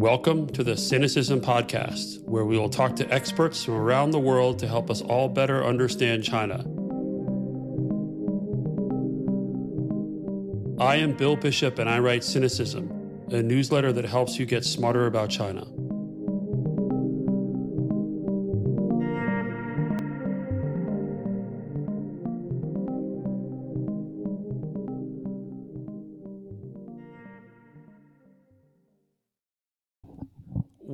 Welcome to the Sinocism Podcast, where we will talk to experts from around the world to help us all better understand China. I am Bill Bishop, and I write Sinocism, a newsletter that helps you get smarter about China.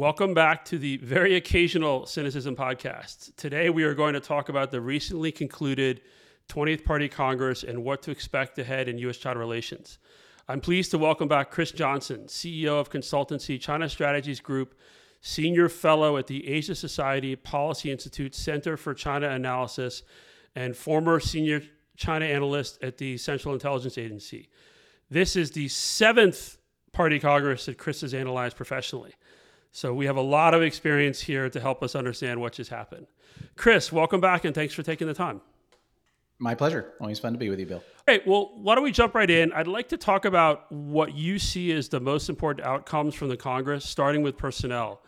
Welcome back to the very occasional Sinocism podcast. Today, we are going to talk about the recently concluded 20th Party Congress and what to expect ahead in U.S. China relations. I'm pleased to welcome back Chris Johnson, CEO of consultancy China Strategies Group, Senior Fellow at the Asia Society Policy Institute Center for China Analysis, and former Senior China Analyst at the Central Intelligence Agency. This is the seventh Party Congress that Chris has analyzed professionally. So we have a lot of experience here to help us understand what just happened. Chris, welcome back and thanks for taking the time. My pleasure. Always fun to be with you, Bill. Hey, well, why don't we jump right in? I'd like to talk about what you see as the most important outcomes from the Congress, starting with personnel.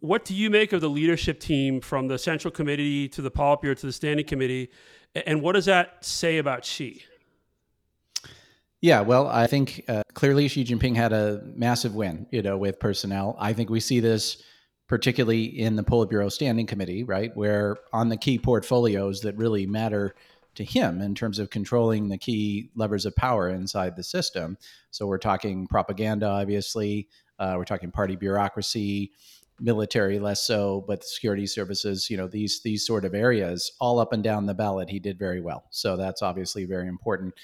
What do you make of the leadership team from the Central Committee to the Politburo to the Standing Committee? And what does that say about Xi? Yeah, well, I think uh, clearly Xi Jinping had a massive win, you know, with personnel. I think we see this particularly in the Politburo Standing Committee, right, where on the key portfolios that really matter to him in terms of controlling the key levers of power inside the system. So we're talking propaganda, obviously. Uh, we're talking party bureaucracy, military less so, but security services. You know, these these sort of areas, all up and down the ballot, he did very well. So that's obviously very important.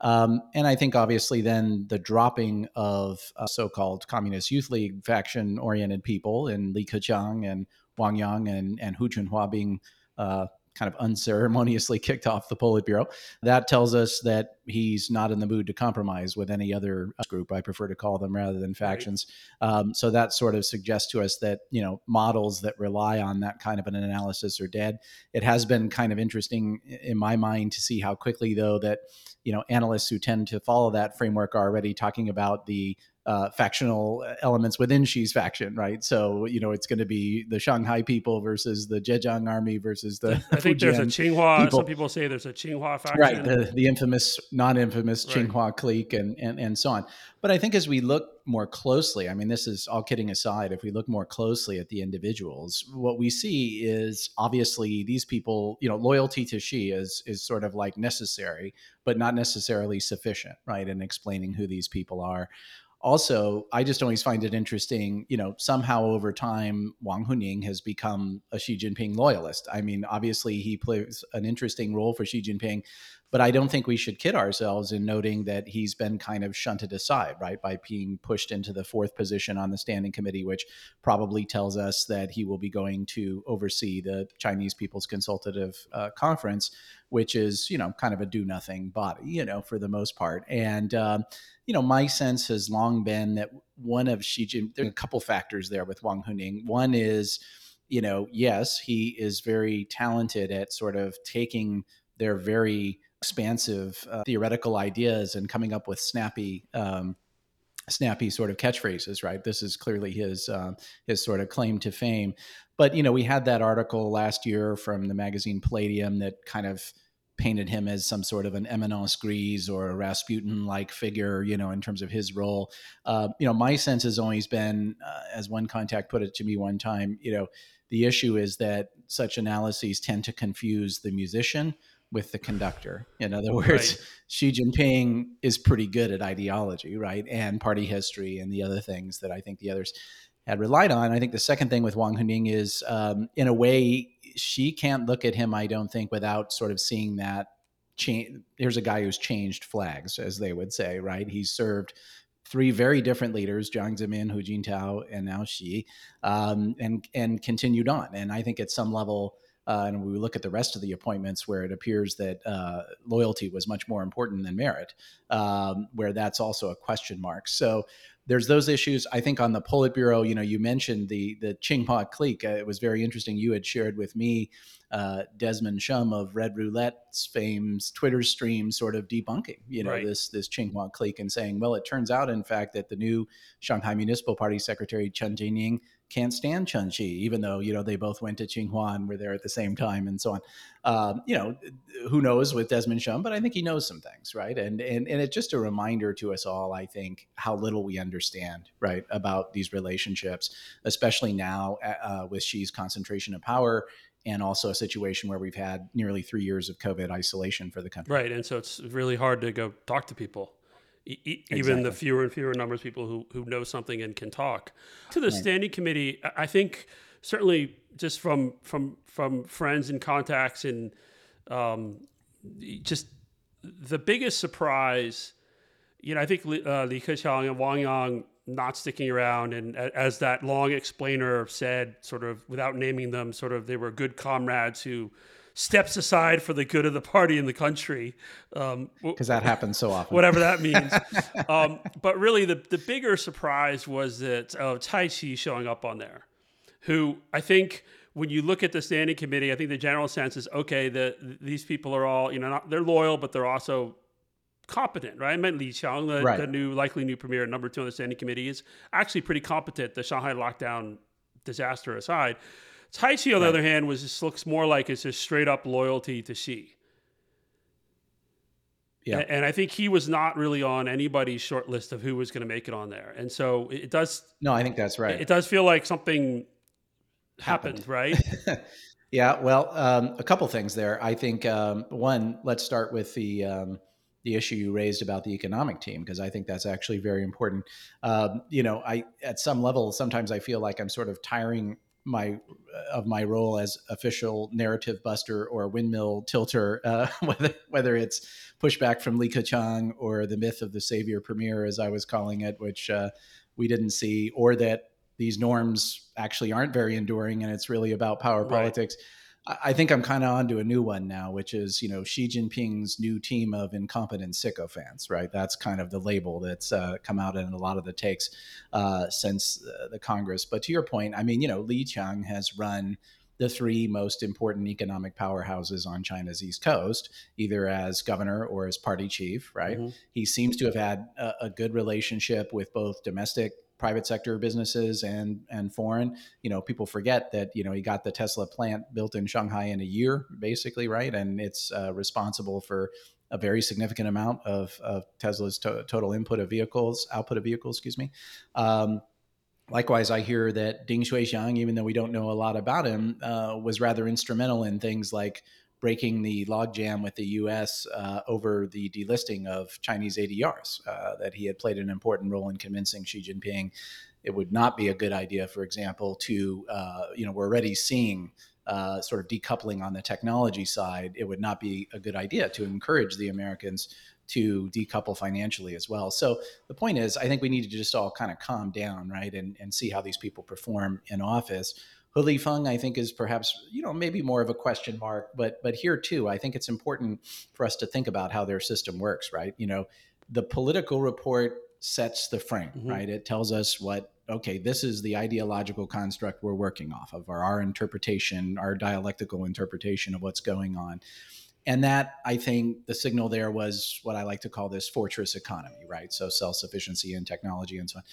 Um, and I think obviously then the dropping of uh, so-called Communist Youth League faction-oriented people in Li Keqiang and Wang Yang and, and Hu Chunhua being uh, kind of unceremoniously kicked off the Politburo. That tells us that he's not in the mood to compromise with any other group. I prefer to call them rather than factions. Right. Um, so that sort of suggests to us that you know models that rely on that kind of an analysis are dead. It has been kind of interesting in my mind to see how quickly though that you know analysts who tend to follow that framework are already talking about the uh, factional elements within Xi's faction, right? So you know it's going to be the Shanghai people versus the Zhejiang army versus the. I think there's a Tsinghua. People. Some people say there's a Tsinghua faction, right? The, the infamous, non-infamous right. Tsinghua clique, and, and and so on. But I think as we look more closely, I mean, this is all kidding aside. If we look more closely at the individuals, what we see is obviously these people. You know, loyalty to Xi is is sort of like necessary, but not necessarily sufficient, right? In explaining who these people are also, I just always find it interesting, you know, somehow over time, Wang Huning has become a Xi Jinping loyalist. I mean, obviously, he plays an interesting role for Xi Jinping, but I don't think we should kid ourselves in noting that he's been kind of shunted aside, right, by being pushed into the fourth position on the standing committee, which probably tells us that he will be going to oversee the Chinese People's Consultative uh, Conference, which is, you know, kind of a do nothing body, you know, for the most part. And, um, you know, my sense has long been that one of Xi Jinping, there are a couple factors there with Wang Huning. One is, you know, yes, he is very talented at sort of taking their very expansive uh, theoretical ideas and coming up with snappy, um, snappy sort of catchphrases. Right, this is clearly his uh, his sort of claim to fame. But you know, we had that article last year from the magazine Palladium that kind of painted him as some sort of an eminence grise or a Rasputin-like figure, you know, in terms of his role. Uh, you know, my sense has always been, uh, as one contact put it to me one time, you know, the issue is that such analyses tend to confuse the musician with the conductor. In other words, right. Xi Jinping is pretty good at ideology, right, and party history and the other things that I think the others had relied on. I think the second thing with Wang Huning is, um, in a way, Xi can't look at him, I don't think, without sort of seeing that change. Here's a guy who's changed flags, as they would say, right? He's served three very different leaders, Jiang Zemin, Hu Jintao, and now Xi, um, and and continued on. And I think at some level, uh, and we look at the rest of the appointments where it appears that uh, loyalty was much more important than merit, um, where that's also a question mark. So there's those issues. I think on the Politburo, you know, you mentioned the the Tsinghua clique. Uh, it was very interesting. You had shared with me uh, Desmond Shum of Red Roulette's fame's Twitter stream, sort of debunking, you know, right. this this Tsinghua clique and saying, well, it turns out, in fact, that the new Shanghai Municipal Party Secretary Chen Jining can't stand Chen Xi, even though you know they both went to Tsinghua and were there at the same time and so on. Um, you know, who knows with Desmond Shum, but I think he knows some things, right? And and and it's just a reminder to us all, I think, how little we understand, right, about these relationships, especially now uh, with Xi's concentration of power and also a situation where we've had nearly three years of COVID isolation for the country. Right, and so it's really hard to go talk to people e- even exactly. the fewer and fewer numbers of people who, who know something and can talk. To the right. standing committee, I think certainly just from from from friends and contacts and um, just the biggest surprise, you know, I think uh, Li Keqiang and Wang Yang not sticking around, and as that long explainer said, sort of without naming them, sort of they were good comrades who steps aside for the good of the party and the country. Because um, that happens so often. Whatever that means. um, but really, the, the bigger surprise was that uh, Cai Qi showing up on there, who I think when you look at the standing committee, I think the general sense is okay that these people are all, you know, not, they're loyal, but they're also competent, right? I meant Li Qiang, the, right. the, new, likely new premier, number two on the standing committee, is actually pretty competent. The Shanghai lockdown disaster aside, Cai Qi, on the other hand, was just looks more like it's just straight up loyalty to Xi. Yeah. And, and, I think he was not really on anybody's short list of who was going to make it on there. And so it does. No, I think that's right. It does feel like something happened, happened. right? yeah. Well, um, a couple things there. I think um, one, let's start with the. Um, the issue you raised about the economic team because I think that's actually very important. Um, you know, I at some level sometimes I feel like I'm sort of tiring my of my role as official narrative buster or windmill tilter, uh, whether whether it's pushback from Li Keqiang or the myth of the savior premier, as I was calling it, which uh, we didn't see, or that these norms actually aren't very enduring and it's really about power right. politics. I think I'm kind of onto a new one now, which is you know Xi Jinping's new team of incompetent sycophants. Right, that's kind of the label that's uh, come out in a lot of the takes uh, since uh, the Congress. But to your point, I mean, you know, Li Qiang has run the three most important economic powerhouses on China's east coast, either as governor or as party chief. Right, mm-hmm. he seems to have had a, a good relationship with both domestic private sector businesses and and foreign. You know, people forget that you know he got the Tesla plant built in Shanghai in a year, basically, right? And it's uh, responsible for a very significant amount of, of Tesla's to- total input of vehicles, output of vehicles, excuse me. Um, likewise, I hear that Ding Xuexiang, even though we don't know a lot about him, uh, was rather instrumental in things like breaking the logjam with the U.S. Uh, over the delisting of Chinese ADRs. Uh, that he had played an important role in convincing Xi Jinping it would not be a good idea, for example, to uh, you know we're already seeing. Uh, sort of decoupling on the technology side, it would not be a good idea to encourage the Americans to decouple financially as well. So the point is, I think we need to just all kind of calm down, right, and, and see how these people perform in office. Hu Lifeng, I think, is perhaps you know maybe more of a question mark, but but here too, I think it's important for us to think about how their system works, right? You know, the political report sets the frame, mm-hmm. right? It tells us what okay, this is the ideological construct we're working off of, or our interpretation, our dialectical interpretation of what's going on. And that, I think, the signal there was what I like to call this fortress economy, right? So self sufficiency in technology and so on.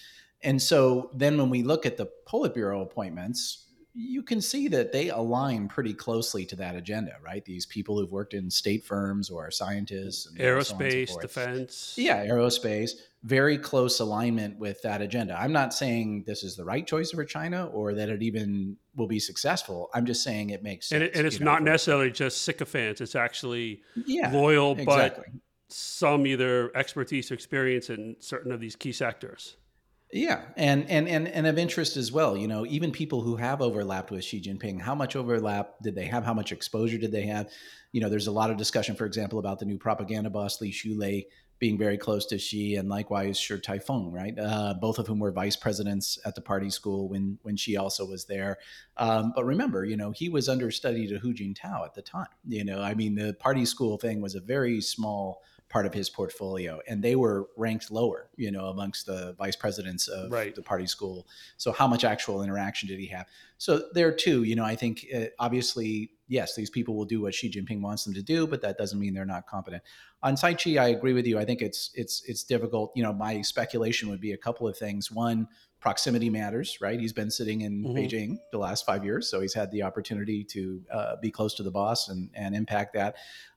And so then when we look at the Politburo appointments, you can see that they align pretty closely to that agenda, right? These people who've worked in state firms or scientists, aerospace, so so defense. Yeah, aerospace, very close alignment with that agenda. I'm not saying this is the right choice for China or that it even will be successful. I'm just saying it makes sense. And, it, and it's not necessarily just sycophants, it's actually yeah, loyal, exactly. but some either expertise or experience in certain of these key sectors. Yeah, and and and and of interest as well. You know, even people who have overlapped with Xi Jinping, how much overlap did they have? How much exposure did they have? You know, there's a lot of discussion, for example, about the new propaganda boss Li Shulei being very close to Xi, and likewise Shi Taifeng, right? Uh, both of whom were vice presidents at the party school when when Xi also was there. Um, but remember, you know, he was understudy to Hu Jintao at the time. You know, I mean, the party school thing was a very small part of his portfolio, and they were ranked lower, you know, amongst the vice presidents of right. the party school. So, how much actual interaction did he have? So, there too, you know, I think uh, obviously, yes, these people will do what Xi Jinping wants them to do, but that doesn't mean they're not competent. On Cai Qi, I agree with you. I think it's it's it's difficult. You know, my speculation would be a couple of things. One, proximity matters, right? He's been sitting in mm-hmm. Beijing the last five years, so he's had the opportunity to uh, be close to the boss and and impact that.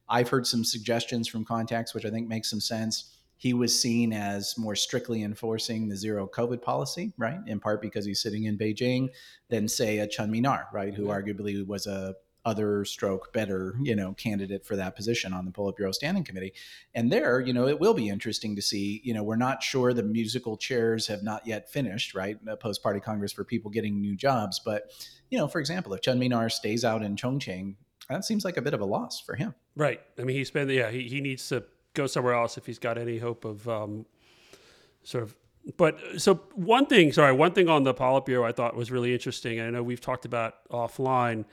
I've heard some suggestions from contacts, which I think makes some sense. He was seen as more strictly enforcing the zero COVID policy, right? In part because he's sitting in Beijing, than say a Chen Min'er, right, who arguably was a other stroke better, you know, candidate for that position on the Politburo Standing Committee. And there, you know, it will be interesting to see. You know, we're not sure the musical chairs have not yet finished, right? Post party Congress for people getting new jobs, but you know, for example, if Chen Min'er stays out in Chongqing, that seems like a bit of a loss for him. Right. I mean, he's been, yeah, he, he needs to go somewhere else if he's got any hope of um, sort of. But so one thing, sorry, one thing on the Politburo I thought was really interesting. I know we've talked about offline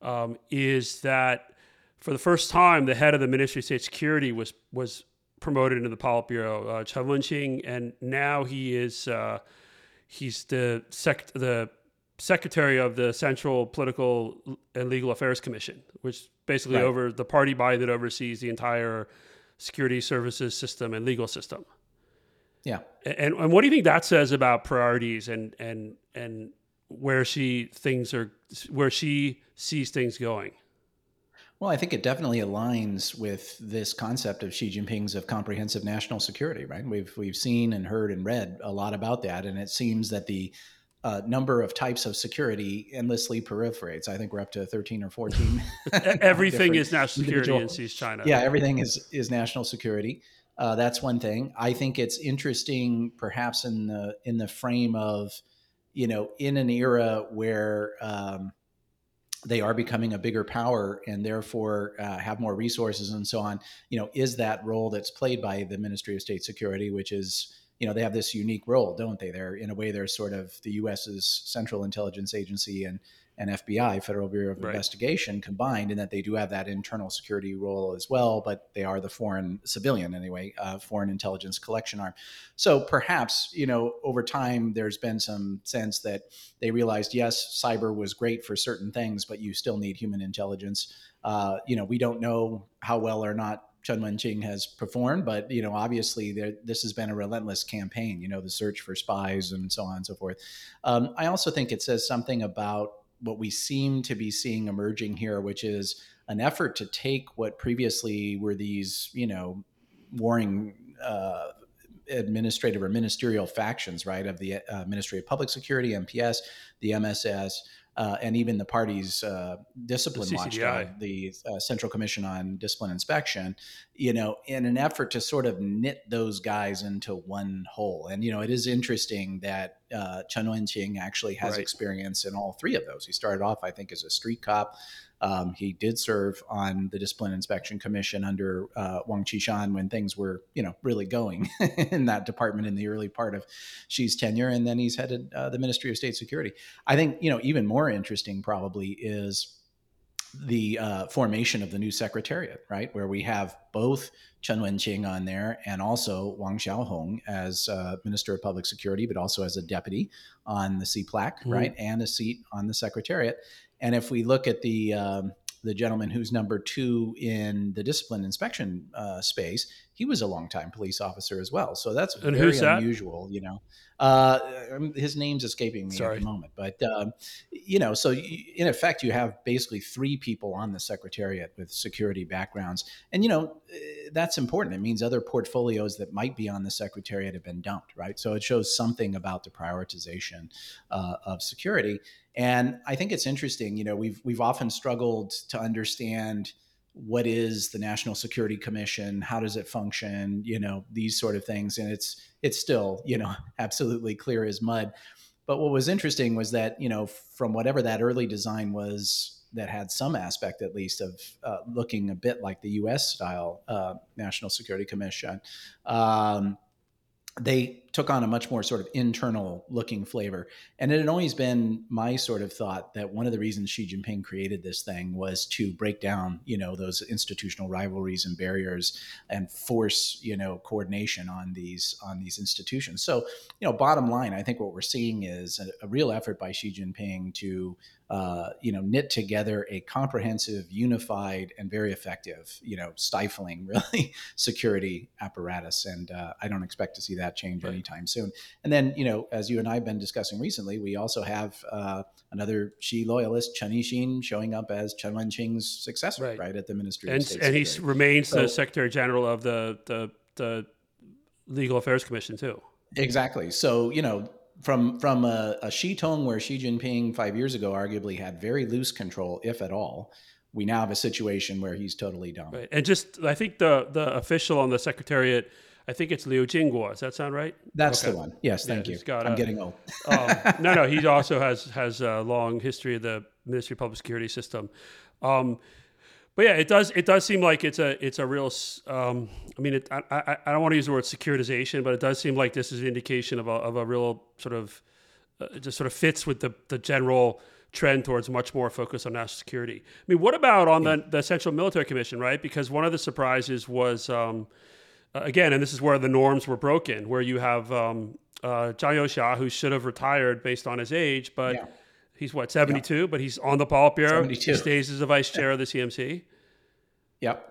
um, is that for the first time, the head of the Ministry of State Security was was promoted into the Politburo, uh, Chen Wenqing, and now he is uh, he's the sec- the secretary of the Central Political and Legal Affairs Commission, which basically right. over the party body that oversees the entire security services system and legal system. Yeah. And and what do you think that says about priorities and and and where Xi things are where Xi sees things going? Well, I think it definitely aligns with this concept of Xi Jinping's of comprehensive national security, right? We've we've seen and heard and read a lot about that, and it seems that the uh, number of types of security endlessly proliferates. I think we're up to 13 or 14. everything is national security in East China. Yeah, everything is is national security. Uh, that's one thing. I think it's interesting, perhaps in the in the frame of, you know, in an era where um, they are becoming a bigger power and therefore uh, have more resources and so on. You know, is that role that's played by the Ministry of State Security, which is you know they have this unique role, don't they? They're in a way they're sort of the U.S.'s central intelligence agency and and FBI, Federal Bureau of right. Investigation, combined, in that they do have that internal security role as well, but they are the foreign civilian anyway, uh, foreign intelligence collection arm. So perhaps you know over time there's been some sense that they realized yes, cyber was great for certain things, but you still need human intelligence. Uh, you know, we don't know how well or not Chen Wenqing has performed, but you know, obviously, there, this has been a relentless campaign. You know, the search for spies and so on and so forth. Um, I also think it says something about what we seem to be seeing emerging here, which is an effort to take what previously were these, you know, warring. Uh, administrative or ministerial factions, right, of the uh, Ministry of Public Security, MPS, the MSS, uh, and even the party's uh, discipline the watchdog, the uh, Central Commission on Discipline Inspection, you know, in an effort to sort of knit those guys into one whole. And, you know, it is interesting that uh, Chen Wenqing actually has right. experience in all three of those. He started off, I think, as a street cop. Um, he did serve on the Discipline Inspection Commission under uh, Wang Qishan when things were, you know, really going in that department in the early part of Xi's tenure, and then he's headed uh, the Ministry of State Security. I think, you know, even more interesting probably is the uh, formation of the new secretariat, right, where we have both Chen Wenqing on there and also Wang Xiaohong as uh, Minister of Public Security, but also as a deputy on the CPLAC, mm-hmm. right, and a seat on the secretariat. And if we look at the um, the gentleman who's number two in the discipline inspection uh, space, he was a longtime police officer as well. So that's and very unusual, that? you know. Uh, um, his name's escaping me Sorry. at the moment, but um, you know, so in effect, you have basically three people on the secretariat with security backgrounds, and you know, eh, that's important. It means other portfolios that might be on the secretariat have been dumped, right? So it shows something about the prioritization uh, of security. And I think it's interesting. You know, we've we've often struggled to understand what is the National Security Commission, how does it function, you know, these sort of things, and it's it's still you know absolutely clear as mud. But what was interesting was that you know from whatever that early design was that had some aspect at least of uh, looking a bit like the U.S. style uh, National Security Commission. Um, they took on a much more sort of internal looking flavor. And it had always been my sort of thought that one of the reasons Xi Jinping created this thing was to break down, you know, those institutional rivalries and barriers and force, you know, coordination on these on these institutions. So, you know, bottom line, I think what we're seeing is a, a real effort by Xi Jinping to uh, you know, knit together a comprehensive, unified, and very effective, you know, stifling really security apparatus. And uh, I don't expect to see that change right. anytime soon. And then, you know, as you and I have been discussing recently, we also have uh, another Xi loyalist, Chen Yixin, showing up as Chen Wenqing's successor, right, right at the Ministry and, of State. And he remains so, the Secretary General of the, the, the Legal Affairs Commission, too. Exactly. So, you know, from from a, a Xi tone where Xi Jinping five years ago arguably had very loose control, if at all, we now have a situation where he's totally dominant. Right. And just, I think the the official on the secretariat, I think it's Liu Jinguo. Does that sound right? That's okay. the one. Yes, thank yeah, you. Got, I'm getting old. um, no, no, he also has has a long history of the Ministry of Public Security system. Um, but yeah, it does. It does seem like it's a it's a real. Um, I mean, it, I, I, I don't want to use the word securitization, but it does seem like this is an indication of a of a real sort of uh, just sort of fits with the the general trend towards much more focus on national security. I mean, what about on yeah. the the Central Military Commission, right? Because one of the surprises was um, again, and this is where the norms were broken, where you have um, uh, who should have retired based on his age, but. Yeah He's what, 72, yeah. but he's on the Politburo. 72. He stays as the vice chair of the CMC. Yep.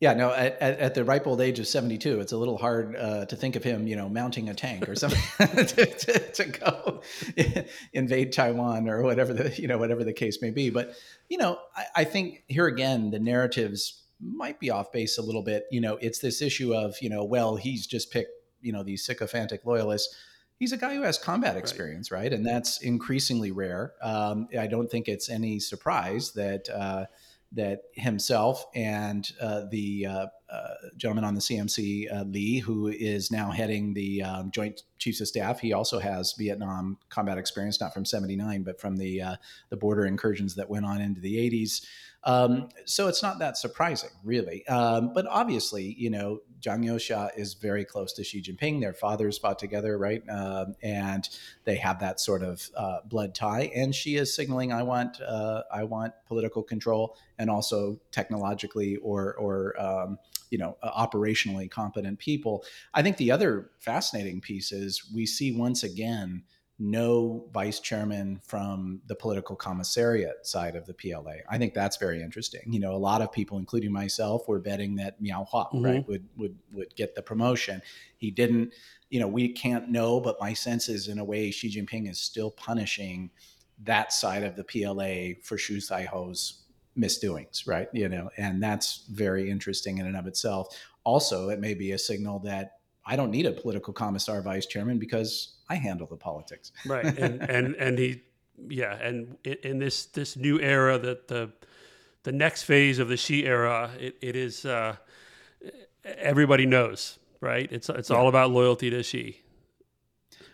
Yeah, no, at, at, at, the ripe old age of 72, it's a little hard uh, to think of him, you know, mounting a tank or something to, to, to, go invade Taiwan or whatever the, you know, whatever the case may be. But, you know, I, I think here again, the narratives might be off base a little bit. You know, it's this issue of, you know, well, he's just picked, you know, these sycophantic loyalists he's a guy who has combat experience, right? right? And that's increasingly rare. Um, I don't think it's any surprise that uh, that himself and uh, the uh, uh gentleman on the CMC, uh, Lee, who is now heading the um, Joint Chiefs of Staff, he also has Vietnam combat experience, not from '79, but from the uh, the border incursions that went on into the '80s. Um, so it's not that surprising, really. Um, but obviously, you know, Zhang Youxia is very close to Xi Jinping. Their fathers fought together, right? Um, and they have that sort of uh, blood tie. And Xi is signaling, "I want, uh, I want political control, and also technologically or, or um, you know, operationally competent people." I think the other fascinating piece is we see once again no vice chairman from the political commissariat side of the PLA. I think that's very interesting. You know, a lot of people, including myself, were betting that Miao Hua mm-hmm. right would would would get the promotion. He didn't. You know, we can't know, but my sense is, in a way, Xi Jinping is still punishing that side of the PLA for Xu Caihou's misdoings, right? You know, and that's very interesting in and of itself. Also, it may be a signal that I don't need a political commissar vice chairman because I handle the politics. right, and and and he, yeah, and in this this new era, that the the next phase of the Xi era, it, it is uh, everybody knows, right? It's it's yeah. all about loyalty to Xi.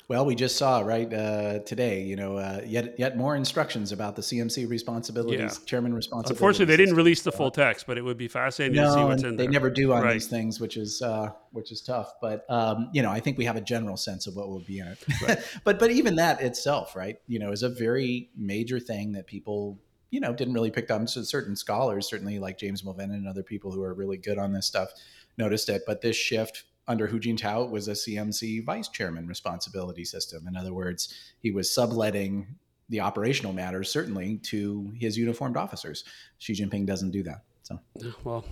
Well, we just saw right uh, today, you know, uh, yet yet more instructions about the CMC responsibilities, yeah. chairman responsibilities. Unfortunately, they didn't release the full text, but it would be fascinating no, to see what's in they there. They never do on right. these things, which is uh, which is tough. But um, you know, I think we have a general sense of what will be in it. Right. but but even that itself, right, you know, is a very major thing that people you know didn't really pick up. So certain scholars, certainly like James Mulvenon and other people who are really good on this stuff, noticed it. But this shift under Hu Jintao it was a CMC vice chairman responsibility system. In other words, he was subletting the operational matters certainly to his uniformed officers. Xi Jinping doesn't do that. So well,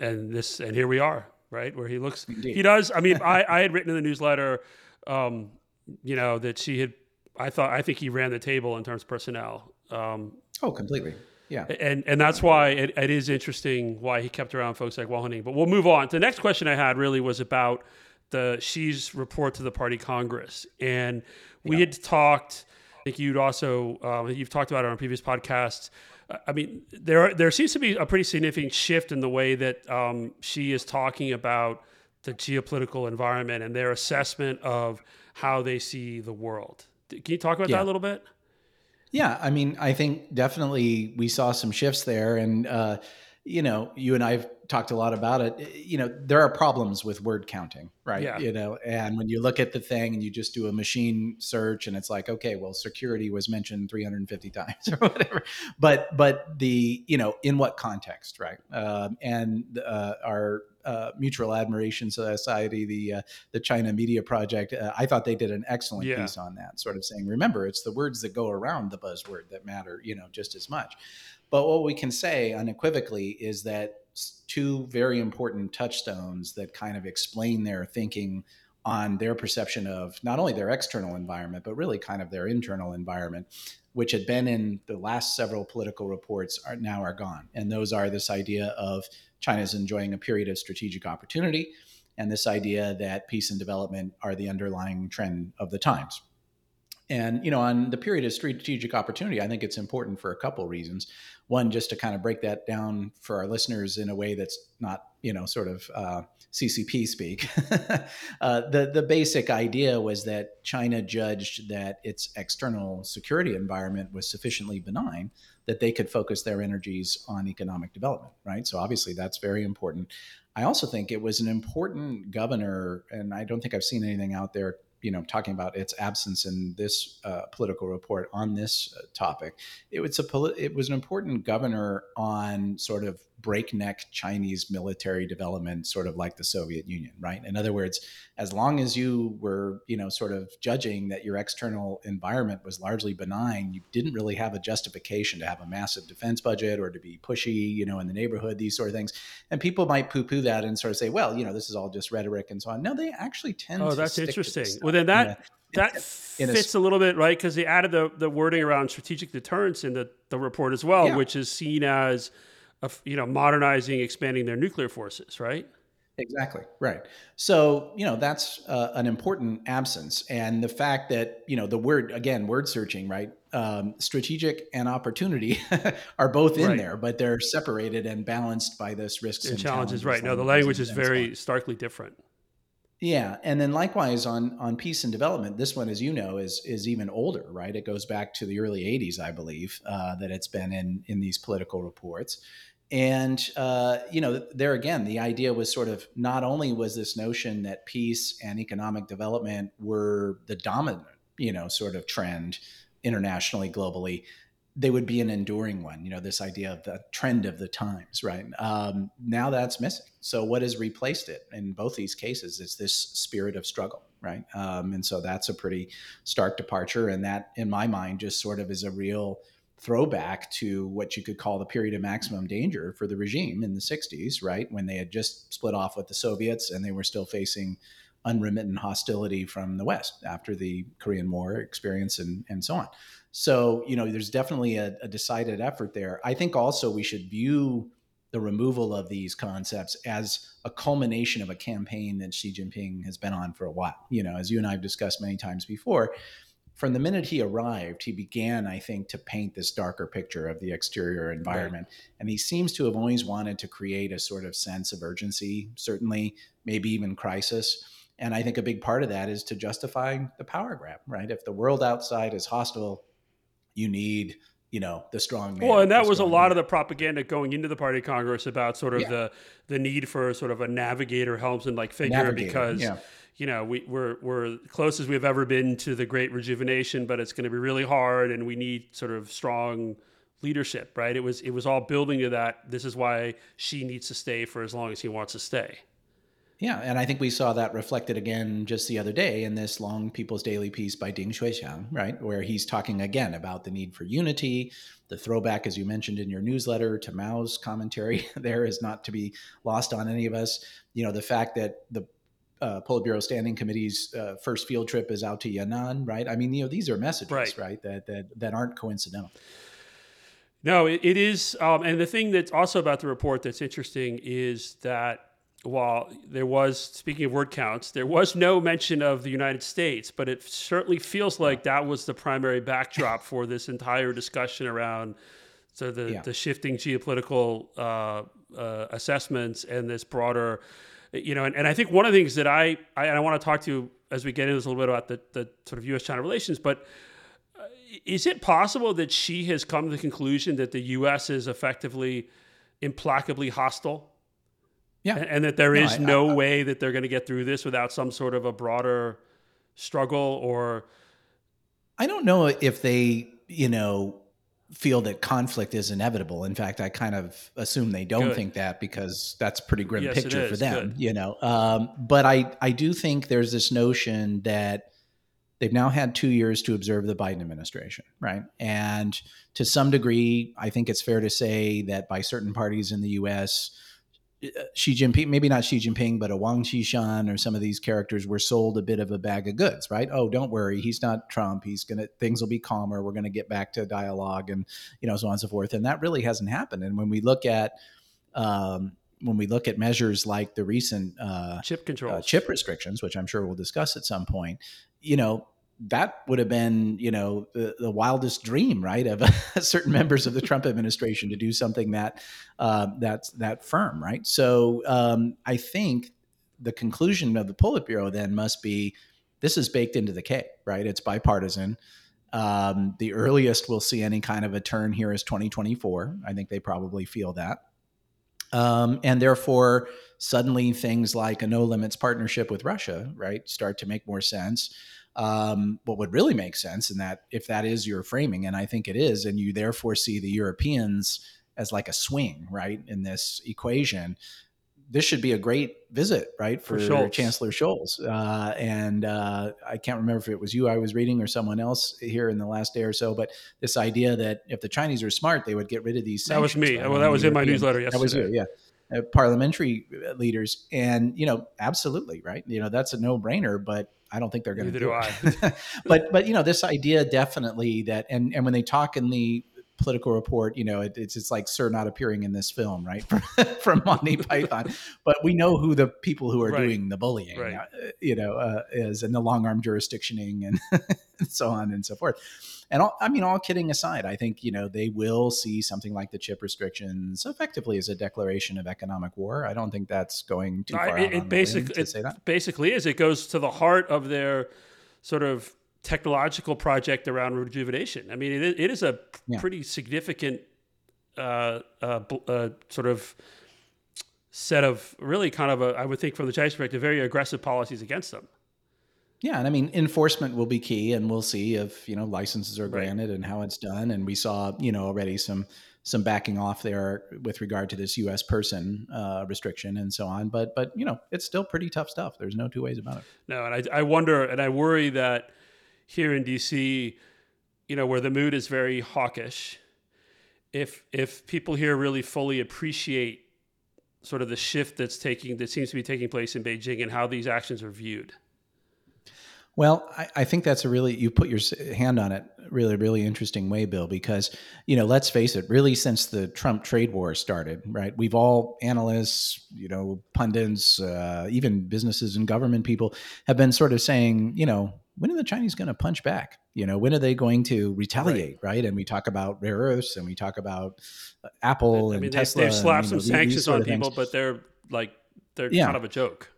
and this and here we are, right, where he looks. Indeed. He does. I mean, I, I had written in the newsletter, um, you know, that Xi had. I thought I think he ran the table in terms of personnel. Um, oh, completely. Yeah. And and that's why it, it is interesting why he kept around folks like Wang Huning. But we'll move on. The next question I had really was about the Xi's report to the party Congress. And we yeah. had talked, I think you'd also, um, you've talked about it on previous podcasts. I mean, there there seems to be a pretty significant shift in the way that um, Xi is talking about the geopolitical environment and their assessment of how they see the world. Can you talk about yeah. that a little bit? Yeah, I mean, I think definitely we saw some shifts there, and uh, you know, you and I've talked a lot about it. You know, there are problems with word counting, right? Yeah. You know, and when you look at the thing and you just do a machine search and it's like, okay, well, security was mentioned 350 times or whatever. But but the you know, in what context, right? Um, and uh, our uh, Mutual Admiration Society, the uh, the China Media Project. Uh, I thought they did an excellent yeah. piece on that, sort of saying, remember, it's the words that go around the buzzword that matter, you know, just as much. But what we can say unequivocally is that two very important touchstones that kind of explain their thinking on their perception of not only their external environment, but really kind of their internal environment, which had been in the last several political reports, are now are gone. And those are this idea of China's enjoying a period of strategic opportunity, and this idea that peace and development are the underlying trend of the times. And you know, on the period of strategic opportunity, I think it's important for a couple reasons. One, just to kind of break that down for our listeners in a way that's not, you know, sort of uh, CCP speak. uh, the the basic idea was that China judged that its external security environment was sufficiently benign that they could focus their energies on economic development. Right. So obviously that's very important. I also think it was an important governor, and I don't think I've seen anything out there you know talking about its absence in this uh, political report on this uh, topic. It was a poli- it was an important governor on sort of breakneck Chinese military development, sort of like the Soviet Union, right? In other words, as long as you were you know sort of judging that your external environment was largely benign, you didn't really have a justification to have a massive defense budget or to be pushy, you know, in the neighborhood, these sort of things. And people might poo-poo that and sort of say, well, you know, this is all just rhetoric and so on. No, they actually tend. Oh, that's interesting. Well, then that that fits a, a, little bit right because they added the, the wording around strategic deterrence in the, the report as well, yeah. which is seen as a, you know modernizing, expanding their nuclear forces, right? Exactly right. So you know that's uh, an important absence, and the fact that you know the word again, word searching, right? Um, strategic and opportunity are both in right. there, but they're separated and balanced by this risks and, and challenges. challenges. Right. No, the language is very starkly different. Yeah, and then likewise on on peace and development, this one, as you know, is is even older, right? It goes back to the early '80s, I believe, uh, that it's been in in these political reports. And uh, you know, there again, the idea was sort of not only was this notion that peace and economic development were the dominant, you know, sort of trend internationally, globally, they would be an enduring one. You know, this idea of the trend of the times, right? Um, now that's missing. So what has replaced it in both these cases? It's this spirit of struggle, right? Um, and so that's a pretty stark departure, and that, in my mind, just sort of is a real throwback to what you could call the period of maximum danger for the regime in the 60s, right? When they had just split off with the Soviets and they were still facing unremittent hostility from the West after the Korean War experience and, and so on. So, you know, there's definitely a, a, decided effort there. I think also we should view the removal of these concepts as a culmination of a campaign that Xi Jinping has been on for a while. You know, as you and I have discussed many times before, from the minute he arrived, he began, I think, to paint this darker picture of the exterior environment. Right. And he seems to have always wanted to create a sort of sense of urgency, certainly, maybe even crisis. And I think a big part of that is to justify the power grab, right? If the world outside is hostile, you need you know the strong man. Well, and that was a lot man. of the propaganda going into the party of congress about sort of yeah. the the need for sort of a navigator helmsman like figure navigator, because yeah. You know we, we're we're close as we've ever been to the great rejuvenation, but it's going to be really hard, and we need sort of strong leadership, right? It was it was all building to that. This is why Xi needs to stay for as long as he wants to stay. Yeah, and I think we saw that reflected again just the other day in this long People's Daily piece by Ding Xuexiang, right, where he's talking again about the need for unity. The throwback, as you mentioned in your newsletter, to Mao's commentary there is not to be lost on any of us. You know, the fact that the uh, Politburo Standing Committee's uh, first field trip is out to Yan'an, right? I mean, you know, these are messages, right, right that that that aren't coincidental. No, it, it is, um, and the thing that's also about the report that's interesting is that while there was, speaking of word counts, there was no mention of the United States, but it certainly feels like that was the primary backdrop for this entire discussion around so the, yeah. the shifting geopolitical uh, uh, assessments and this broader, you know, and, and I think one of the things that I, I, I want to talk to you as we get into this a little bit about the, the sort of U.S. China relations, but uh, is it possible that Xi has come to the conclusion that the U.S. is effectively implacably hostile. Yeah, and, and that there no, is I, no I, way that they're going to get through this without some sort of a broader struggle or. I don't know if they, you know, feel that conflict is inevitable. In fact, I kind of assume they don't Good. think that because that's a pretty grim yes, picture for them, Good. you know. Um, but I, I do think there's this notion that they've now had two years to observe the Biden administration, right? And to some degree, I think it's fair to say that by certain parties in the U.S., Xi Jinping, maybe not Xi Jinping, but a Wang Qishan or some of these characters were sold a bit of a bag of goods, right? Oh, don't worry, he's not Trump. He's gonna things will be calmer. We're gonna get back to dialogue and you know so on and so forth. And that really hasn't happened. And when we look at um, when we look at measures like the recent uh, chip control, uh, chip restrictions, which I'm sure we'll discuss at some point, you know, that would have been, you know, the, the wildest dream, right, of certain members of the Trump administration to do something that uh, that's that firm, right? So um, I think the conclusion of the Politburo then must be this is baked into the cake, right? It's bipartisan. Um, the earliest we'll see any kind of a turn here is 2024. I think they probably feel that. Um, and therefore, suddenly things like a no limits partnership with Russia, right, start to make more sense um, what would really make sense in that if that is your framing, and I think it is, and you therefore see the Europeans as like a swing, right, in this equation, this should be a great visit, right, for, for Chancellor Scholz. Uh, and uh, I can't remember if it was you I was reading or someone else here in the last day or so, but this idea that if the Chinese are smart, they would get rid of these. That was me. Well, that was in my newsletter yesterday. That was you, yeah. Uh, parliamentary leaders, and you know, absolutely right. You know, that's a no-brainer, but I don't think they're going to do, do it. but but you know, this idea definitely that, and and when they talk in the political report, you know, it, it's it's like Sir not appearing in this film, right, from Monty Python. But we know who the people who are right. doing the bullying, right. uh, you know, uh, is, and the long arm jurisdictioning, and, and so on and so forth. And all, I mean, all kidding aside, I think you know they will see something like the chip restrictions effectively as a declaration of economic war. I don't think that's going too far. it, it basically it basically is. It goes to the heart of their sort of technological project around rejuvenation. I mean, it, it is a yeah. pretty significant uh, uh, uh, sort of set of really kind of a, I would think from the Chinese perspective, very aggressive policies against them. Yeah, and I mean enforcement will be key, and we'll see if you know licenses are granted right. and how it's done. And we saw you know already some some backing off there with regard to this U.S. person uh, restriction and so on. But but you know it's still pretty tough stuff. There's no two ways about it. No, and I, I wonder and I worry that here in D.C., you know, where the mood is very hawkish, if if people here really fully appreciate sort of the shift that's taking that seems to be taking place in Beijing and how these actions are viewed well, I, I, think that's a really you put your hand on it really really interesting way, Bill. Because you know, let's face it, really since the Trump trade war started, right? We've all analysts, you know, pundits, uh, even businesses and government people have been sort of saying, you know, when are the Chinese going to punch back? You know, when are they going to retaliate? Right. right? And we talk about rare earths and we talk about uh, Apple I and Tesla. They've slapped and, some know, sanctions on people, but they're like they're yeah. kind of a joke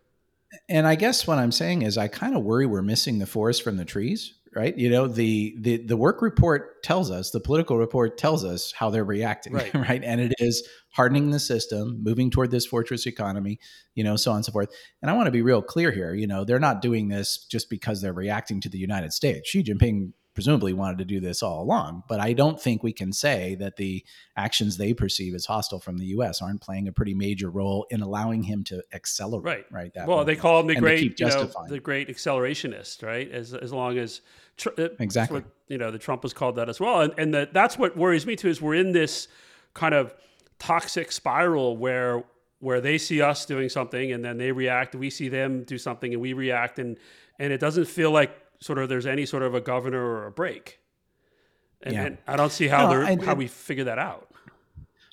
and I guess what I'm saying is I kind of worry we're missing the forest from the trees, right? You know, the the the work report tells us, the political report tells us how they're reacting, right? right? And it is hardening the system, moving toward this fortress economy, you know, so on and so forth. And I want to be real clear here, you know, they're not doing this just because they're reacting to the United States. Xi Jinping presumably wanted to do this all along. But I don't think we can say that the actions they perceive as hostile from the U.S. aren't playing a pretty major role in allowing him to accelerate. Right. Right. That well, they call him the great, you know, the great accelerationist. Right. As as long as tr- uh, exactly, what, you know, the Trump was called that as well. And and the, that's what worries me too is we're in this kind of toxic spiral where where they see us doing something and then they react we see them do something and we react and and it doesn't feel like sort of there's any sort of a governor or a break. And, yeah. and I don't see how no, I, how we figure that out.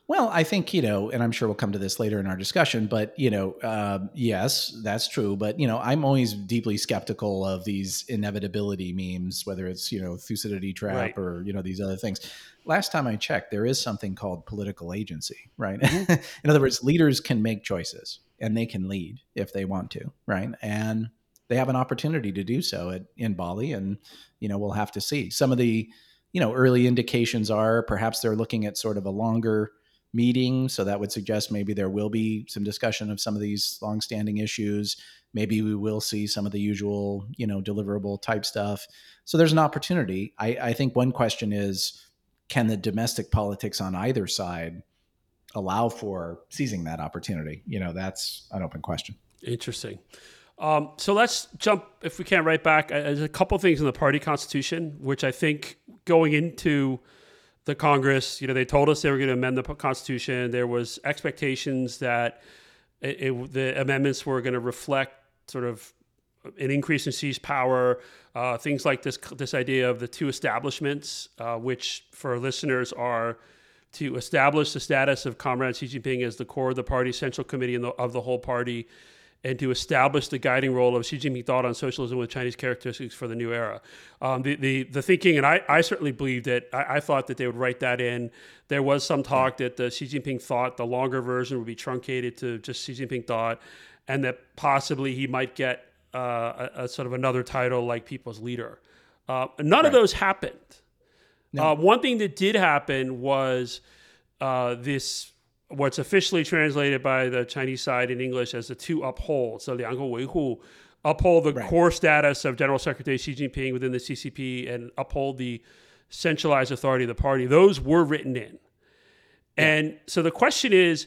Well, I think you know, and I'm sure we'll come to this later in our discussion. But you know, uh, yes, that's true. But you know, I'm always deeply skeptical of these inevitability memes, whether it's you know Thucydides trap right. or you know these other things. Last time I checked, there is something called political agency, right? Mm-hmm. in other words, leaders can make choices and they can lead if they want to, right? And they have an opportunity to do so at, in Bali, and you know we'll have to see. Some of the you know early indications are perhaps they're looking at sort of a longer meeting. So that would suggest maybe there will be some discussion of some of these longstanding issues. Maybe we will see some of the usual, you know, deliverable type stuff. So there's an opportunity. I, I think one question is can the domestic politics on either side allow for seizing that opportunity? You know, that's an open question. Interesting. Um, so let's jump, if we can, right back. Uh, there's a couple things in the party constitution, which I think going into the Congress, you know, they told us they were going to amend the Constitution. There was expectations that it, it, the amendments were going to reflect sort of an increase in Xi's power, uh, things like this this idea of the two establishments, uh, which for listeners are to establish the status of Comrade Xi Jinping as the core of the party, central committee the, of the whole party, and to establish the guiding role of Xi Jinping thought on socialism with Chinese characteristics for the new era. Um, the, the, the thinking, and I, I certainly believed it, I, I, thought that they would write that in. There was some talk that the Xi Jinping thought, the longer version would be truncated to just Xi Jinping thought, and that possibly he might get uh, a, a, sort of another title like People's Leader. Uh, none right. of those happened. No. Uh, one thing that did happen was uh, this what's officially translated by the Chinese side in English as the two uphold, so Liang Weihu, uphold the right. core status of General Secretary Xi Jinping within the CCP and uphold the centralized authority of the party. Those were written in. Yeah. And so the question is,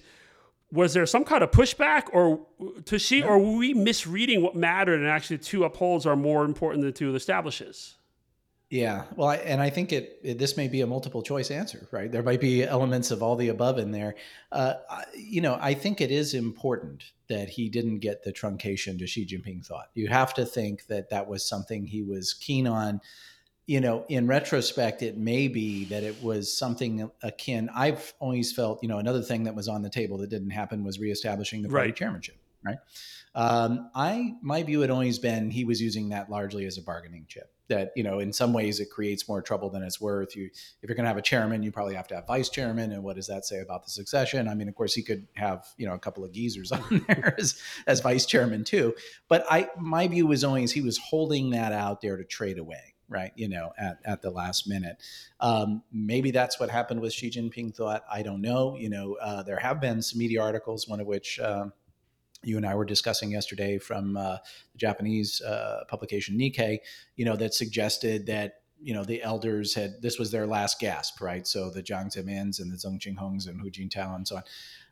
was there some kind of pushback or to Xi, no. or were we misreading what mattered and actually two upholds are more important than two establishes? Yeah, well, I, and I think it, it, this may be a multiple choice answer, right? There might be elements of all the above in there. Uh, you know, I think it is important that he didn't get the truncation to Xi Jinping thought. You have to think that that was something he was keen on. You know, in retrospect, it may be that it was something akin. I've always felt, you know, another thing that was on the table that didn't happen was reestablishing the party right. chairmanship, right? Um, I my view had always been he was using that largely as a bargaining chip. That you know, in some ways, it creates more trouble than it's worth. You, if you're going to have a chairman, you probably have to have vice chairman. And what does that say about the succession? I mean, of course, he could have you know a couple of geezers on there as, as vice chairman too. But I, my view was always he was holding that out there to trade away right? You know, at, at the last minute. Um, maybe that's what happened with Xi Jinping thought. I don't know. You know, uh, there have been some media articles, one of which uh, you and I were discussing yesterday from uh, the Japanese uh, publication Nikkei, you know, that suggested that you know the elders had this was their last gasp, right? So the Jiang Zemins and the Zeng Qinghongs and Hu Jintao and so on.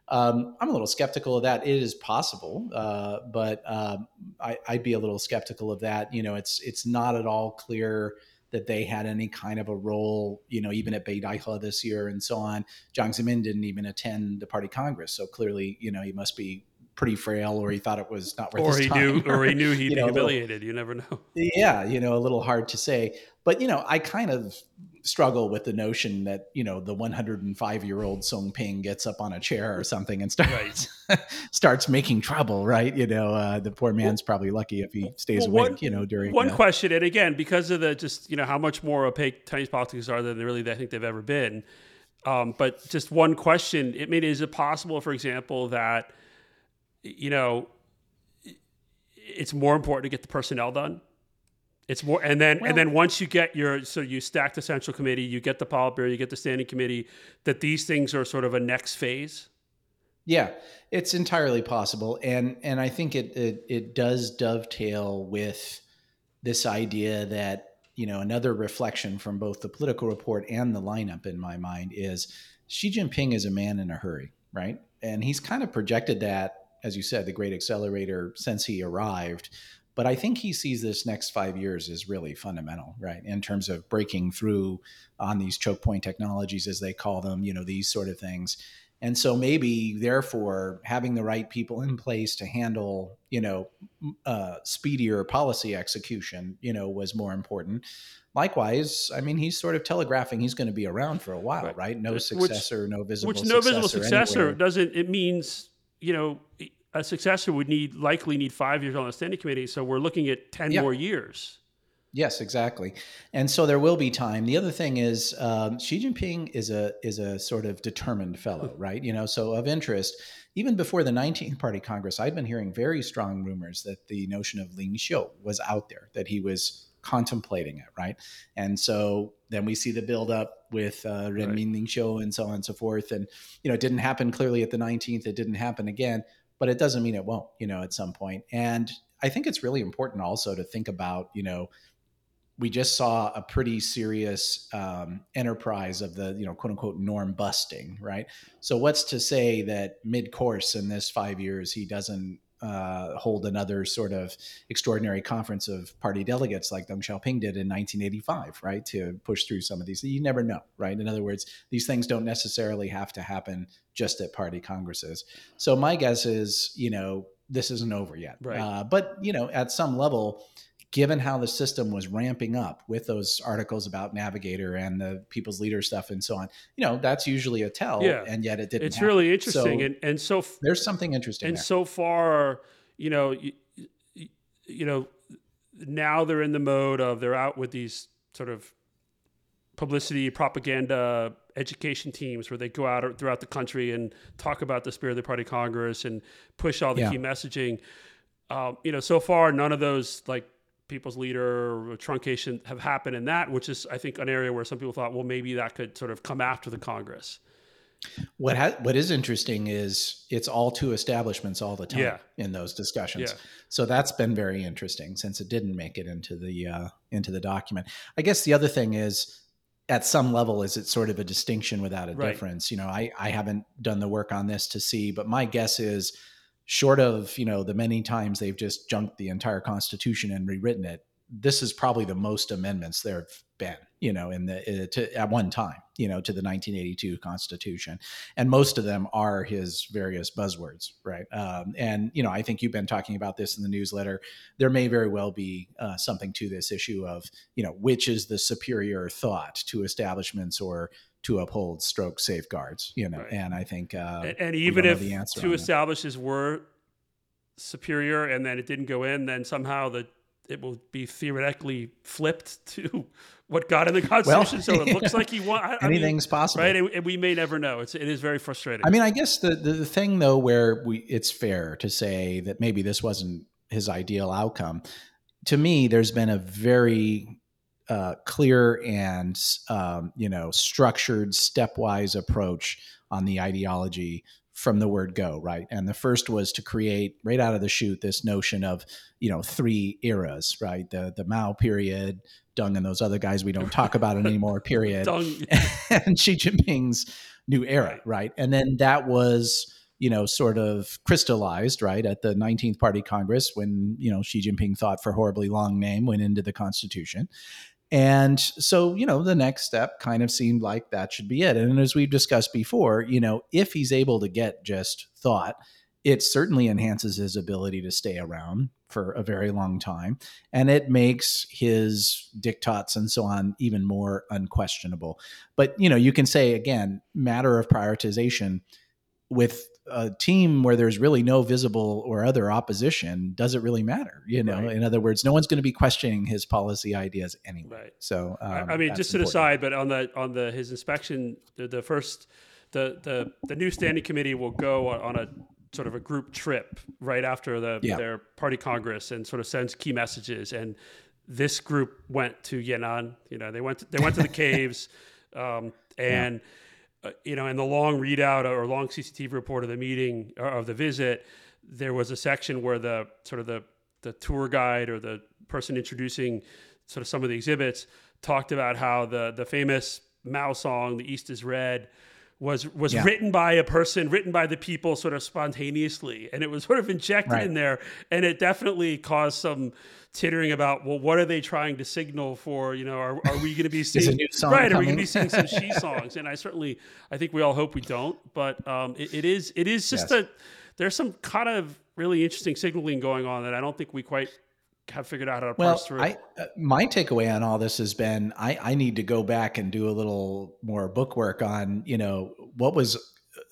Um, I'm a little skeptical of that. It is possible, uh, but um, I, would be a little skeptical of that. You know, it's it's not at all clear that they had any kind of a role, you know, even at Beidaihe this year and so on. Jiang Zemin didn't even attend the party congress, so clearly, you know, he must be pretty frail or he thought it was not worth or he time, knew or he knew he'd you be humiliated little, you never know. Yeah you know a little hard to say. But you know i kind of struggle with the notion that you know the 105 year old song ping gets up on a chair or something and starts right. starts making trouble right? You know uh, the poor man's probably lucky if he stays well, awake one, you know during one uh, question and again because of the just you know how much more opaque chinese politics are than really i think they've ever been um, but just one question it I mean is it possible for example that you know, it's more important to get the personnel done. It's more, and then well, and then once you get your, so you stack the central committee, you get the Politburo, you get the standing committee. That these things are sort of a next phase. Yeah, it's entirely possible, and and I think it it, it does dovetail with this idea that you know another reflection from both the political report and the lineup in my mind is Xi Jinping is a man in a hurry, right? And he's kind of projected that as you said, the great accelerator since he arrived. But I think he sees this next five years as really fundamental, right? In terms of breaking through on these choke point technologies, as they call them, you know, these sort of things. And so maybe, therefore, having the right people in place to handle, you know, uh, speedier policy execution, you know, was more important. Likewise, I mean, he's sort of telegraphing he's going to be around for a while, right? right? No successor, which, no visible. Which no visible successor anywhere. doesn't. It means you know, a successor would need likely need five years on the standing committee. So we're looking at 10 yeah. more years. Yes, exactly. And so there will be time. The other thing is um, Xi Jinping is a is a sort of determined fellow, right? You know, so of interest. Even before the 19th Party Congress, I'd been hearing very strong rumors that the notion of Ling Xiu was out there, that he was contemplating it, right? And so then we see the buildup with uh, Renmin right. and so on and so forth. And, you know, it didn't happen clearly at the 19th. It didn't happen again, but it doesn't mean it won't, you know, at some point. And I think it's really important also to think about, you know, we just saw a pretty serious um, enterprise of the you know quote unquote norm busting right so what's to say that mid-course in this five years he doesn't uh, hold another sort of extraordinary conference of party delegates like Deng Xiaoping did in 1985, right? To push through some of these. You never know, right? In other words, these things don't necessarily have to happen just at party congresses. So my guess is, you know, this isn't over yet. Right. Uh, but, you know, at some level, given how the system was ramping up with those articles about Navigator and the People's Leader stuff and so on, you know, that's usually a tell. Yeah. And yet it didn't. It's happen. really interesting. So and, and so f- there's something interesting. And there. so far, you know, you, you know, now they're in the mode of they're out with these sort of publicity, propaganda, education teams where they go out throughout the country and talk about the spirit of the party Congress and push all the Yeah. key messaging. Um, you know, so far none of those like people's leader truncation have happened in that, which is I think an area where some people thought, well, maybe that could sort of come after the Congress. What ha- what is interesting is it's all two establishments all the time Yeah. in those discussions. Yeah. So that's been very interesting since it didn't make it into the uh, into the document. I guess the other thing is at some level is it sort of a distinction without a Right. difference. You know, I I haven't done the work on this to see, but my guess is short of, you know, the many times they've just junked the entire constitution and rewritten it, this is probably the most amendments there have been, you know, in the uh, to, at one time, you know, to the 1982 Constitution, and most of them are his various buzzwords, right? Um, and you know, I think you've been talking about this in the newsletter. There may very well be uh, something to this issue of, you know, which is the superior thought to establishments or to uphold stroke safeguards, you know, Right. and I think, uh, and, and even if the answer two establishes were superior and then it didn't go in, then somehow the it will be theoretically flipped to what got in the Constitution. so it looks like he won. I, I mean, anything's possible, right? And, and we may never know. It's it is very frustrating. I mean, I guess the, the the thing though, where we it's fair to say that maybe this wasn't his ideal outcome. To me, there's been a very uh, clear and um, you know structured, stepwise approach on the ideology from the word go, right? And the first was to create right out of the chute this notion of you know three eras, right? The the Mao period, Deng and those other guys we don't talk about anymore. Period and Xi Jinping's new era, Right. right? And then that was, you know, sort of crystallized, right, at the 19th Party Congress when, you know, Xi Jinping thought for horribly long name went into the Constitution. And so, you know, the next step kind of seemed like that should be it. And as we've discussed before, you know, if he's able to get just thought, it certainly enhances his ability to stay around for a very long time. And it makes his diktats and so on even more unquestionable. But, you know, you can say again, matter of prioritization with a team where there's really no visible or other opposition, does it really matter? You know, Right. in other words, no one's going to be questioning his policy ideas anyway. Right. So, I- um, I mean, just to the side, but on the on the his inspection, the, the first the the the new standing committee will go on a sort of a group trip right after the Yeah. their party congress and sort of sends key messages. And this group went to Yan'an. You know, they went to, they went to the caves, um, and uh, you know, in the long readout or long CCTV report of the meeting or of the visit, there was a section where the sort of the the tour guide or the person introducing sort of some of the exhibits talked about how the the famous Mao song "The East Is Red" was was Yeah. written by a person, written by the people, sort of spontaneously, and it was sort of injected Right. in there, and it definitely caused some tittering about well, what are they trying to signal for? You know, are, are we going to be seeing right? Are we going to be seeing some she songs? And I certainly, I think we all hope we don't, but um, it, it is it is just Yes. a there's some kind of really interesting signaling going on that I don't think we quite have figured out how to Well, parse through. I uh, my takeaway on all this has been I, I need to go back and do a little more book work on you know what was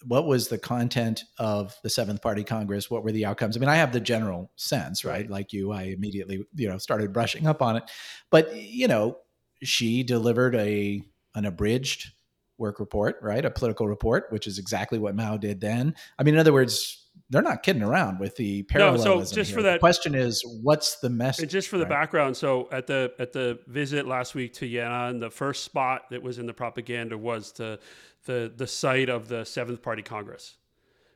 what was the content of the Seventh Party Congress? What were the outcomes? I mean, I have the general sense, right? Right. Like you, I immediately you know started brushing up on it, but you know she delivered a an abridged work report, right? A political report, which is exactly what Mao did then. I mean, in other words, they're not kidding around with the parallelism. No, so just here. for that the question is, what's the message? And just for the right? background, so at the at the visit last week to Yan'an, the first spot that was in the propaganda was the the the site of the Seventh Party Congress.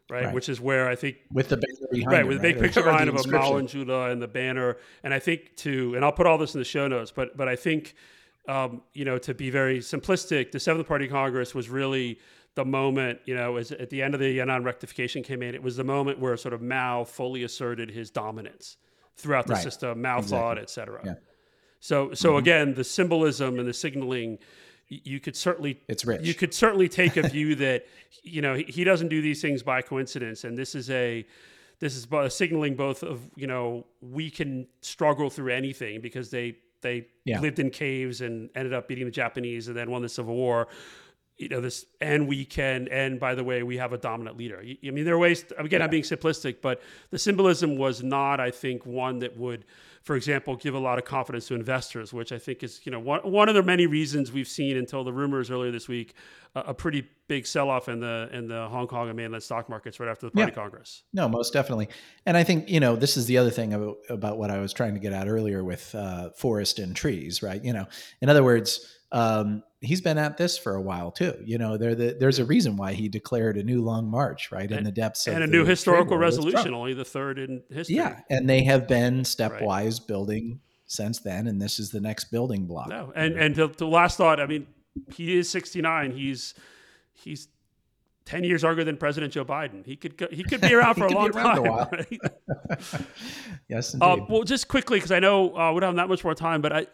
Right? right? Which is where I think with the banner behind right with the big picture behind of Mao and Zhu and the banner, and I think to and I'll put all this in the show notes, but but I think um, you know to be very simplistic, the Seventh Party Congress was really the moment, you know, as at the end of the Yan'an rectification campaign, it was the moment where sort of Mao fully asserted his dominance throughout the right. system, Mao exactly. thought, et cetera. Yeah. So, so mm-hmm. again, the symbolism and the signaling, you could certainly it's rich. You could certainly take a view that you know he doesn't do these things by coincidence, and this is a this is signaling both of you know we can struggle through anything because they they yeah. lived in caves and ended up beating the Japanese and then won the Civil War you know this and we can and by the way we have a dominant leader. I mean there are ways again i'm being simplistic but the symbolism was not i think one that would for example give a lot of confidence to investors which i think is you know one, one of the many reasons we've seen until the rumors earlier this week uh, a pretty big sell-off in the in the hong kong and mainland stock markets right after the party yeah. congress. No most definitely. And i think you know this is the other thing about, about what i was trying to get at earlier with uh, forest and trees right? You know in other words um, he's been at this for a while too. You know, there the, there's a reason why he declared a new long march right in the depths and a new historical resolution, only the third in history. Yeah, and they have been stepwise right. building since then, and this is the next building block. No, and and the, the last thought. I mean, he is 69. He's he's 10 years younger than President Joe Biden. He could go, he could be around for a long time. A right? yes, uh, well, just quickly because I know uh, we don't have that much more time, but I,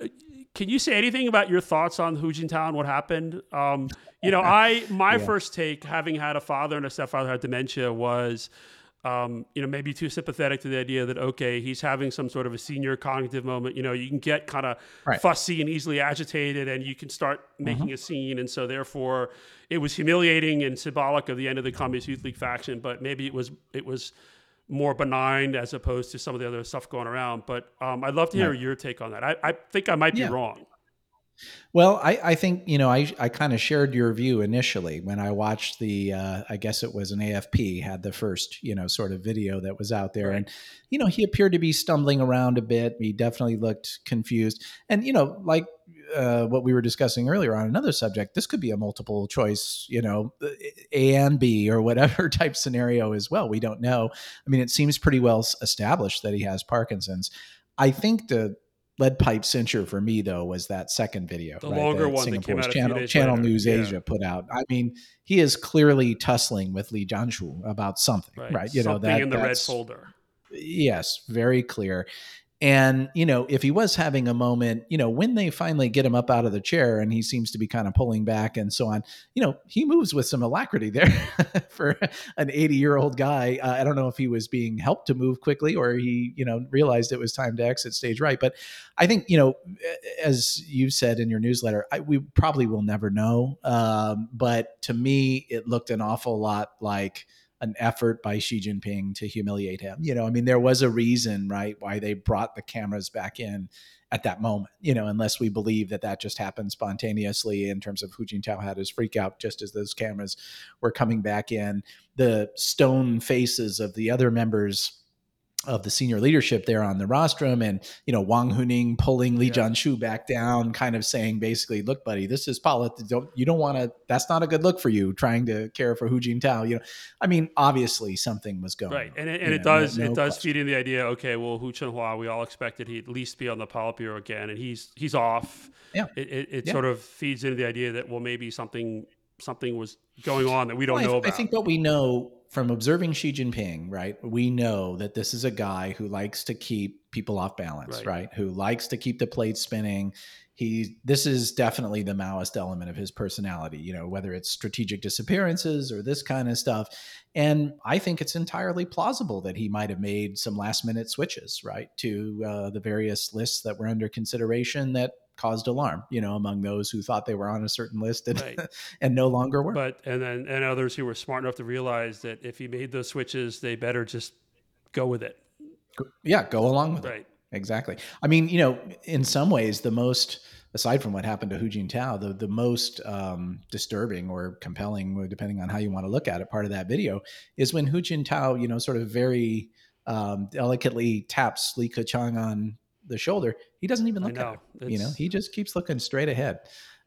can you say anything about your thoughts on Hu and what happened? Um, you know, I my yeah. first take, having had a father and a stepfather had dementia, was um, you know maybe too sympathetic to the idea that okay, he's having some sort of a senior cognitive moment. You know, you can get kind of right. fussy and easily agitated, and you can start making mm-hmm. a scene, and so therefore it was humiliating and symbolic of the end of the Communist Youth League faction. But maybe it was it was more benign as opposed to some of the other stuff going around. But um, I'd love to hear yeah. your take on that. I, I think I might be yeah. wrong. Well, I, I think you know I, I kind of shared your view initially when I watched the uh, I guess it was an AFP had the first you know sort of video that was out there, right. and you know he appeared to be stumbling around a bit. He definitely looked confused, and you know like uh, what we were discussing earlier on another subject, this could be a multiple choice, you know, A and B or whatever type scenario as well. We don't know. I mean, it seems pretty well established that he has Parkinson's. I think the lead pipe cincher for me though was that second video, the right, longer one Singapore's that Channel, Channel later. News yeah. Asia put out. I mean, he is clearly tussling with Li Zhanshu about something, right? right? You something know that in the red folder. Yes, very clear. And, you know, if he was having a moment, you know, when they finally get him up out of the chair and he seems to be kind of pulling back and so on, you know, he moves with some alacrity there for an 80 year old guy. Uh, I don't know if he was being helped to move quickly or he, you know, realized it was time to exit stage right. But I think, you know, as you said in your newsletter, I, we probably will never know. Um, but to me, it looked an awful lot like, an effort by Xi Jinping to humiliate him. You know, I mean, there was a reason, right, why they brought the cameras back in at that moment. You know, unless we believe that that just happened spontaneously in terms of Hu Jintao had his freak out just as those cameras were coming back in. The stone faces of the other members of the senior leadership there on the rostrum and you know Wang Huning pulling Li yeah. Zhanshu back down kind of saying basically look buddy this is politics don't you don't want to that's not a good look for you trying to care for Hu Jintao you know I mean obviously something was going right and it, and it know, does no, no it does question. feed in the idea okay well Hu Chunhua we all expected he'd at least be on the Politburo again and he's he's off yeah it, it, it yeah. sort of feeds into the idea that well maybe something something was going on that we don't well, know I, about I think what we know from observing Xi Jinping, right, we know that this is a guy who likes to keep people off balance, right? right? Who likes to keep the plate spinning. He this is definitely the Maoist element of his personality, you know, whether it's strategic disappearances or this kind of stuff. And I think it's entirely plausible that he might have made some last minute switches, right, to uh, the various lists that were under consideration that caused alarm, you know, among those who thought they were on a certain list and, right. and no longer were. But and then and others who were smart enough to realize that if he made those switches, they better just go with it. Yeah, go along with right. it. Exactly. I mean, you know, in some ways, the most aside from what happened to Hu Jintao, the the most um, disturbing or compelling, depending on how you want to look at it, part of that video is when Hu Jintao, you know, sort of very um, delicately taps Li Keqiang on the shoulder. He doesn't even look at. You know, he just keeps looking straight ahead,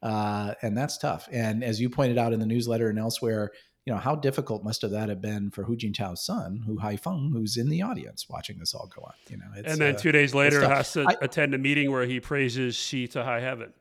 uh, and that's tough. And as you pointed out in the newsletter and elsewhere, you know, how difficult must have that have been for Hu Jintao's son, Hu Haifeng, who's in the audience watching this all go on. You know, and then uh, two days later has to I, attend a meeting where he praises Xi to high heaven.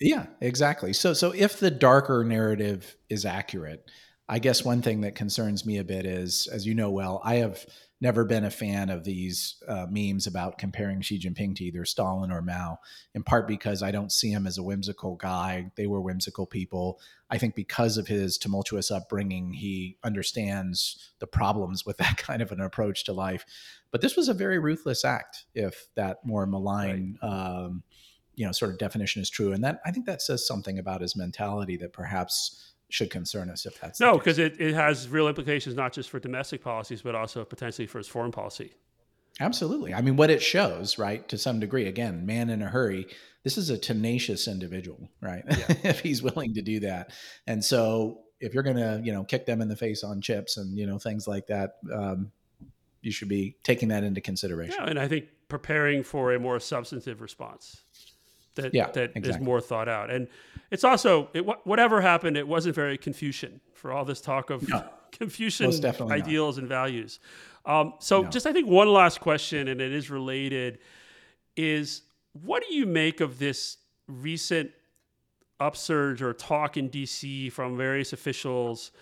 Yeah, exactly. So, so if the darker narrative is accurate, I guess one thing that concerns me a bit is, as you know well, I have never been a fan of these uh, memes about comparing Xi Jinping to either Stalin or Mao, in part because I don't see him as a whimsical guy. They were whimsical people. I think because of his tumultuous upbringing, he understands the problems with that kind of an approach to life. But this was a very ruthless act, if that more malign. Right. Um, you know, sort of definition is true, and that I think that says something about his mentality that perhaps should concern us if that's no, because it, it has real implications not just for domestic policies, but also potentially for its foreign policy. Absolutely. I mean, what it shows, right, to some degree, again, man in a hurry, this is a tenacious individual, right? Yeah. if he's willing to do that. And so if you're going to, you know, kick them in the face on chips and, you know, things like that, um, you should be taking that into consideration. Yeah. And I think preparing for a more substantive response that yeah, that exactly. is more thought out. And it's also it, whatever happened, it wasn't very Confucian for all this talk of no, Confucian ideals not. and values. Um, so, no. just I think one last question, and it is related, is what do you make of this recent upsurge or talk in DC from various officials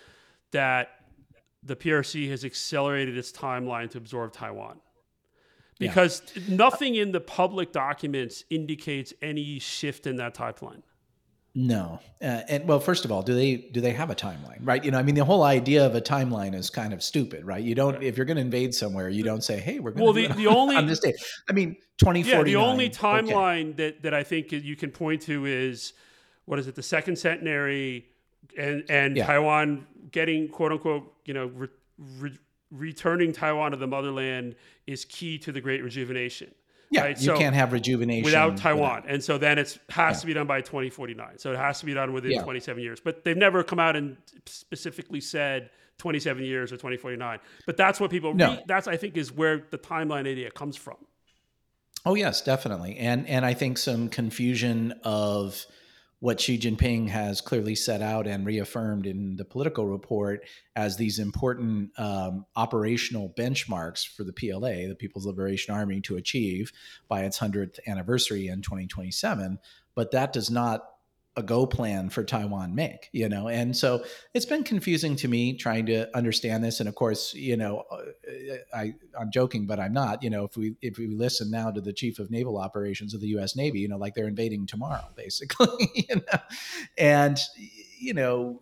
that the PRC has accelerated its timeline to absorb Taiwan? Because yeah. nothing in the public documents indicates any shift in that timeline. No, uh, and well, first of all, do they do they have a timeline, right? You know, I mean, the whole idea of a timeline is kind of stupid, right? You don't if you're going to invade somewhere, you don't say, "Hey, we're going well, to the, the only on this day." I mean, twenty Yeah, the only timeline okay. that that I think you can point to is what is it? The second centenary, and and yeah. Taiwan getting quote unquote, you know, re, re, returning Taiwan to the motherland is key to the Great Rejuvenation. Yeah, right? you so can't have rejuvenation without Taiwan, without. and so then it has yeah. to be done by 2049. So it has to be done within yeah. 27 years. But they've never come out and specifically said 27 years or 2049. But that's what people. No. Re- that's I think is where the timeline idea comes from. Oh yes, definitely, and and I think some confusion of what Xi Jinping has clearly set out and reaffirmed in the political report as these important um, operational benchmarks for the PLA, the People's Liberation Army, to achieve by its 100th anniversary in 2027. But that does not a go plan for Taiwan make, you know? And so it's been confusing to me trying to understand this. And of course, you know, uh, I, I'm joking, but I'm not, you know, if we, if we listen now to the chief of naval operations of the U S Navy, you know, like they're invading tomorrow, basically, you know? and, you know,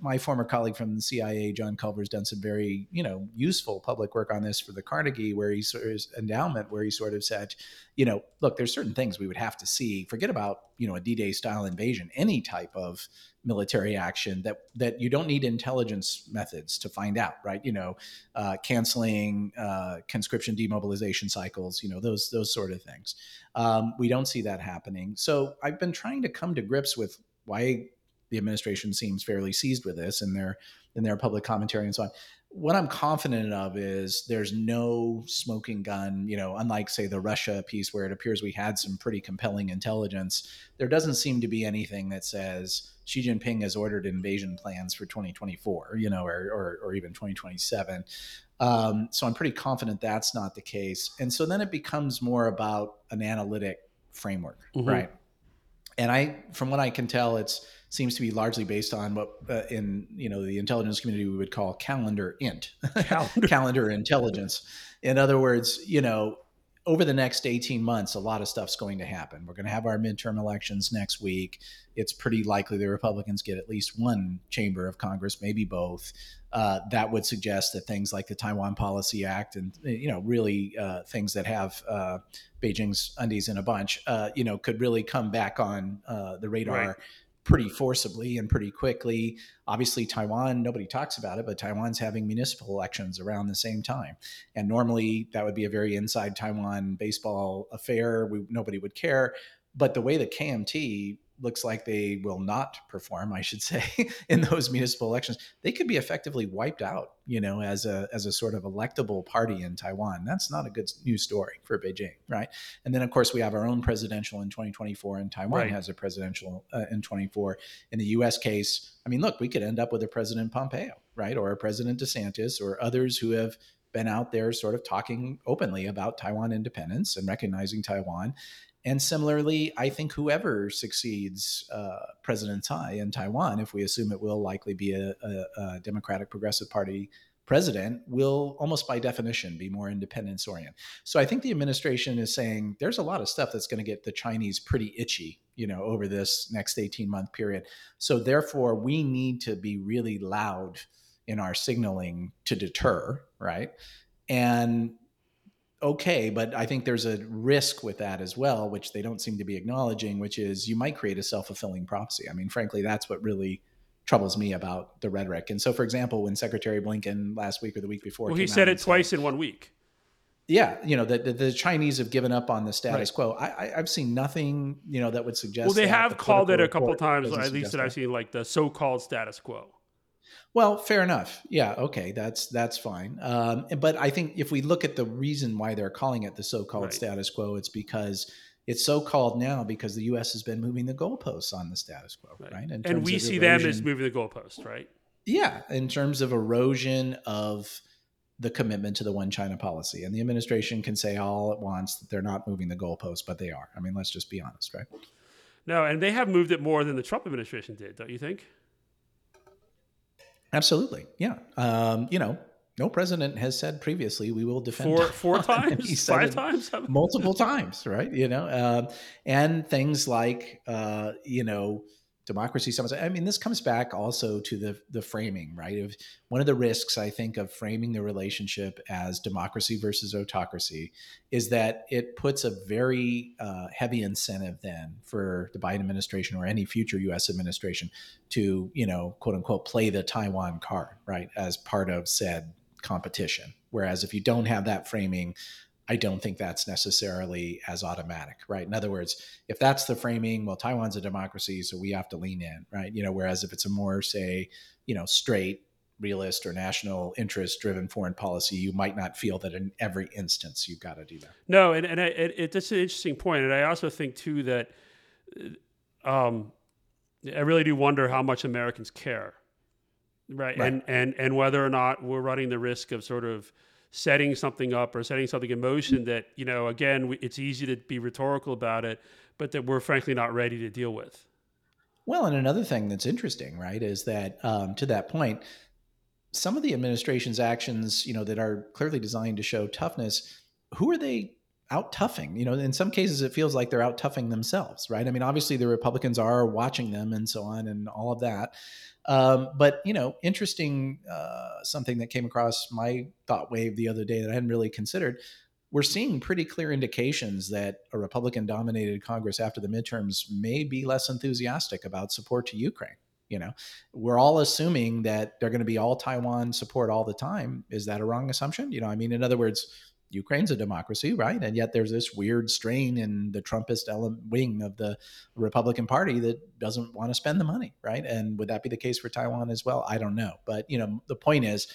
my former colleague from the CIA, John Culver, has done some very, you know, useful public work on this for the Carnegie, where he sort of endowment, where he sort of said, you know, look, there's certain things we would have to see. Forget about, you know, a D-Day style invasion, any type of military action that that you don't need intelligence methods to find out, right? You know, uh, canceling uh, conscription demobilization cycles, you know, those those sort of things. Um, we don't see that happening. So I've been trying to come to grips with why the administration seems fairly seized with this in their in their public commentary and so on. What I'm confident of is there's no smoking gun, you know, unlike say the Russia piece where it appears we had some pretty compelling intelligence. There doesn't seem to be anything that says Xi Jinping has ordered invasion plans for 2024, you know, or or, or even 2027. Um, so I'm pretty confident that's not the case. And so then it becomes more about an analytic framework, mm-hmm. right? And I, from what I can tell, it's seems to be largely based on what uh, in you know the intelligence community we would call calendar int. Calendar. calendar intelligence. In other words you know over the next 18 months a lot of stuff's going to happen. We're going to have our midterm elections next week. It's pretty likely the republicans get at least one chamber of congress maybe both. Uh, that would suggest that things like the taiwan policy act and you know really uh, things that have uh, beijing's undies in a bunch uh, you know could really come back on uh, the radar right pretty forcibly and pretty quickly. Obviously, Taiwan, nobody talks about it, but Taiwan's having municipal elections around the same time. And normally that would be a very inside Taiwan baseball affair. We, nobody would care. But the way the KMT looks like they will not perform, I should say, in those municipal elections, they could be effectively wiped out, you know, as a as a sort of electable party in Taiwan. That's not a good news story for Beijing, right? And then of course we have our own presidential in 2024, and Taiwan right. has a presidential uh, in 24. In the U.S. case, I mean, look, we could end up with a President Pompeo, right, or a President DeSantis, or others who have been out there sort of talking openly about Taiwan independence and recognizing Taiwan and similarly, I think whoever succeeds uh, President Tsai in Taiwan, if we assume it will likely be a, a, a, Democratic Progressive Party president, will almost by definition be more independence oriented. So I think the administration is saying there's a lot of stuff that's going to get the Chinese pretty itchy, you know, over this next 18 month period. So therefore, we need to be really loud in our signaling to deter, right? And okay, but I think there's a risk with that as well, which they don't seem to be acknowledging, which is you might create a self fulfilling prophecy. I mean, frankly, that's what really troubles me about the rhetoric. And so, for example, when Secretary Blinken last week or the week before, well, he said it twice said, in one week. Yeah, you know the, the, the Chinese have given up on the status right. quo. I, have seen nothing, you know, that would suggest. Well, they have the called it a couple times, at least that I've seen, like the so-called status quo. Well, fair enough. Yeah, okay, that's that's fine. Um, but I think if we look at the reason why they're calling it the so-called right. status quo, it's because it's so called now because the U.S. has been moving the goalposts on the status quo, right? right? And we see erosion, them as moving the goalposts, right? Yeah, in terms of erosion of the commitment to the one China policy, and the administration can say all at once that they're not moving the goalposts, but they are. I mean, let's just be honest, right? No, and they have moved it more than the Trump administration did, don't you think? Absolutely. Yeah. Um, you know, no president has said previously we will defend four four times, five times, multiple times, right? You know, uh, and things like uh, you know democracy summits. I mean, this comes back also to the the framing, right? Of one of the risks I think of framing the relationship as democracy versus autocracy is that it puts a very uh, heavy incentive then for the Biden administration or any future U.S. administration to, you know, quote unquote, play the Taiwan card, right, as part of said competition. Whereas if you don't have that framing, I don't think that's necessarily as automatic, right? In other words, if that's the framing, well, Taiwan's a democracy, so we have to lean in, right? You know, whereas if it's a more, say, you know, straight realist or national interest driven foreign policy, you might not feel that in every instance you've got to do that. No, and, and I, it, it, that's an interesting point. And I also think, too, that um, I really do wonder how much Americans care, right? right? And, and, and whether or not we're running the risk of sort of setting something up or setting something in motion that you know again it's easy to be rhetorical about it but that we're frankly not ready to deal with. Well and another thing that's interesting right is that um, to that point some of the administration's actions you know that are clearly designed to show toughness who are they out toughing you know in some cases it feels like they're out toughing themselves right? I mean obviously the republicans are watching them and so on and all of that um, but you know, interesting uh, something that came across my thought wave the other day that I hadn't really considered. We're seeing pretty clear indications that a Republican-dominated Congress after the midterms may be less enthusiastic about support to Ukraine. You know, we're all assuming that they're going to be all Taiwan support all the time. Is that a wrong assumption? You know, I mean, in other words, Ukraine's a democracy, right? And yet there's this weird strain in the Trumpist wing of the Republican Party that doesn't want to spend the money, right? And would that be the case for Taiwan as well? I don't know. But, you know, the point is,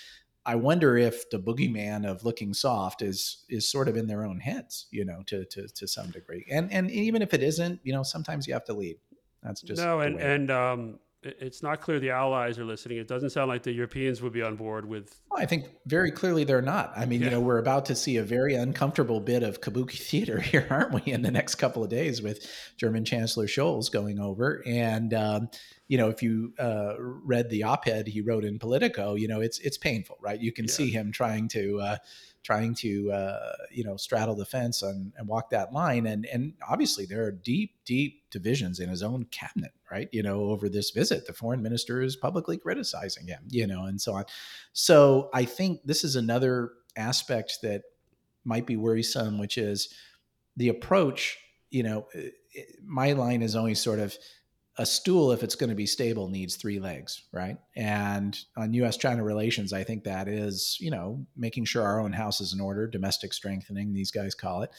I wonder if the boogeyman of looking soft is is sort of in their own heads, you know, to to to some degree. And and even if it isn't, you know, sometimes you have to lead. That's just no. And and um, it's not clear the allies are listening. It doesn't sound like the Europeans would be on board with. Well, I think very clearly they're not. I mean, yeah. you know, we're about to see a very uncomfortable bit of kabuki theater here, aren't we, in the next couple of days with German Chancellor Scholz going over. And, um, you know, if you uh, read the op ed he wrote in Politico, you know, it's, it's painful, right? You can yeah. see him trying to, uh, trying to uh, you know straddle the fence and, and walk that line. And and obviously there are deep deep divisions in his own cabinet right you know over this visit. The foreign minister is publicly criticizing him you know and so on. So i think this is another aspect that might be worrisome which is the approach you know my line is always sort of a stool, if it's going to be stable, needs three legs, right? And on U.S. China relations, I think that is, you know, making sure our own house is in order, domestic strengthening, these guys call it,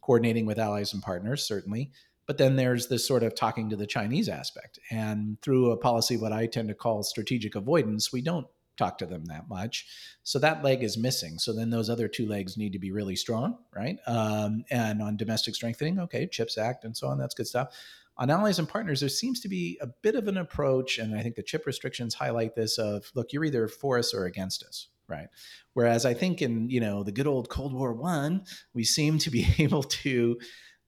coordinating with allies and partners, certainly, But then there's this sort of talking to the Chinese aspect. And through a policy, what I tend to call strategic avoidance, we don't talk to them that much. So that leg is missing. So then those other two legs need to be really strong, right? Um, and on domestic strengthening, okay, CHIPS Act and so on, that's good stuff. On allies and partners, there seems to be a bit of an approach, and I think the chip restrictions highlight this of look, you're either for us or against us, right? Whereas I think in you know the good old Cold War one, we seem to be able to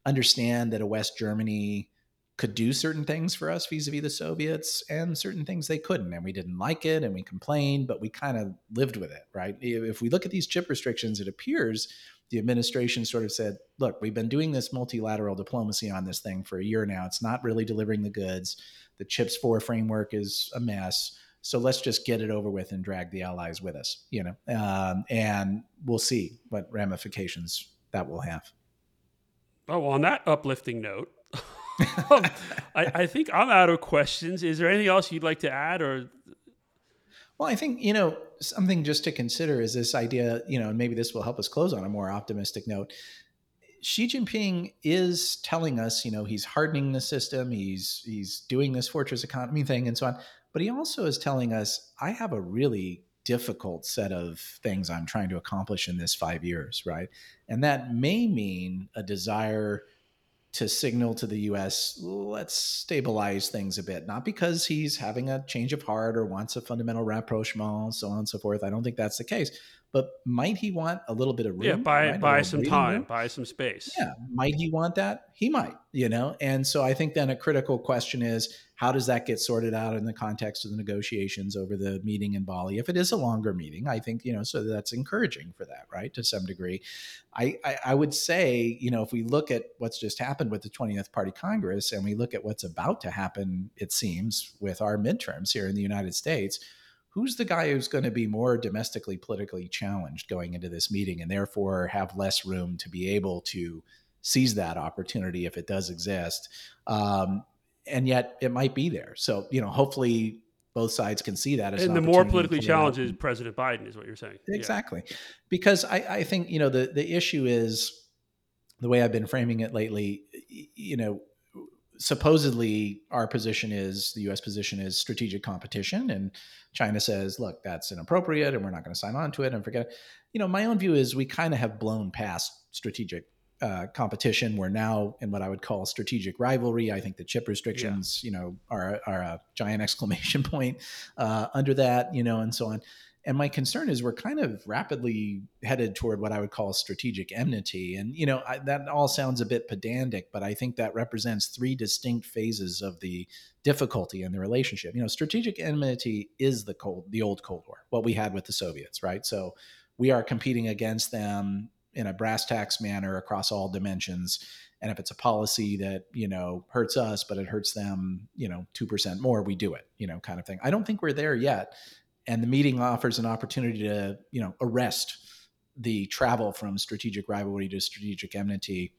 understand that a West Germany could do certain things for us vis-a-vis the Soviets and certain things they couldn't. And we didn't like it and we complained, but we kind of lived with it, right? If we look at these chip restrictions, it appears the administration sort of said, look, we've been doing this multilateral diplomacy on this thing for a year now. It's not really delivering the goods. The CHIPS 4 framework is a mess. So let's just get it over with and drag the allies with us, you know, um, and we'll see what ramifications that will have. Oh, well, on that uplifting note, um, I, I, think I'm out of questions. Is there anything else you'd like to add, or? Well, I think you know something just to consider is this idea. You know, and maybe this will help us close on a more optimistic note. Xi Jinping is telling us, you know, he's hardening the system. He's he's doing this fortress economy thing and so on. But he also is telling us, I have a really difficult set of things I'm trying to accomplish in this five years, right? And that may mean a desire to signal to the US, let's stabilize things a bit. Not because he's having a change of heart or wants a fundamental rapprochement, so on and so forth. I don't think that's the case. But might he want a little bit of room? Yeah, buy buy some time, room? buy some space. Yeah, might he want that? He might, you know. And so I think then a critical question is how does that get sorted out in the context of the negotiations over the meeting in Bali? If it is a longer meeting, I think you know, so that's encouraging for that, right? To some degree, I, I, I would say, you know, if we look at what's just happened with the 20th Party Congress, and we look at what's about to happen, it seems, with our midterms here in the United States who's the guy who's going to be more domestically politically challenged going into this meeting and therefore have less room to be able to seize that opportunity if it does exist? Um, and yet it might be there. So you know hopefully both sides can see that as and the more politically challenged is president biden is what you're saying. Exactly. Yeah. because I, I think you know the the issue is the way i've been framing it lately you know supposedly our position is the US position is strategic competition and China says look that's inappropriate and we're not going to sign on to it and forget it. you know my own view is we kind of have blown past strategic uh, competition we're now in what I would call strategic rivalry I think the chip restrictions yeah. you know are, are a giant exclamation point uh, under that you know and so on and my concern is we're kind of rapidly headed toward what I would call strategic enmity. And, you know, I, that all sounds a bit pedantic, but I think that represents three distinct phases of the difficulty in the relationship. You know, strategic enmity is the cold, the old Cold War, what we had with the Soviets, right? So we are competing against them in a brass tacks manner across all dimensions. And if it's a policy that, you know, hurts us, but it hurts them, you know, 2% more, we do it, you know, kind of thing. I don't think we're there yet and the meeting offers an opportunity to you know arrest the travel from strategic rivalry to strategic enmity.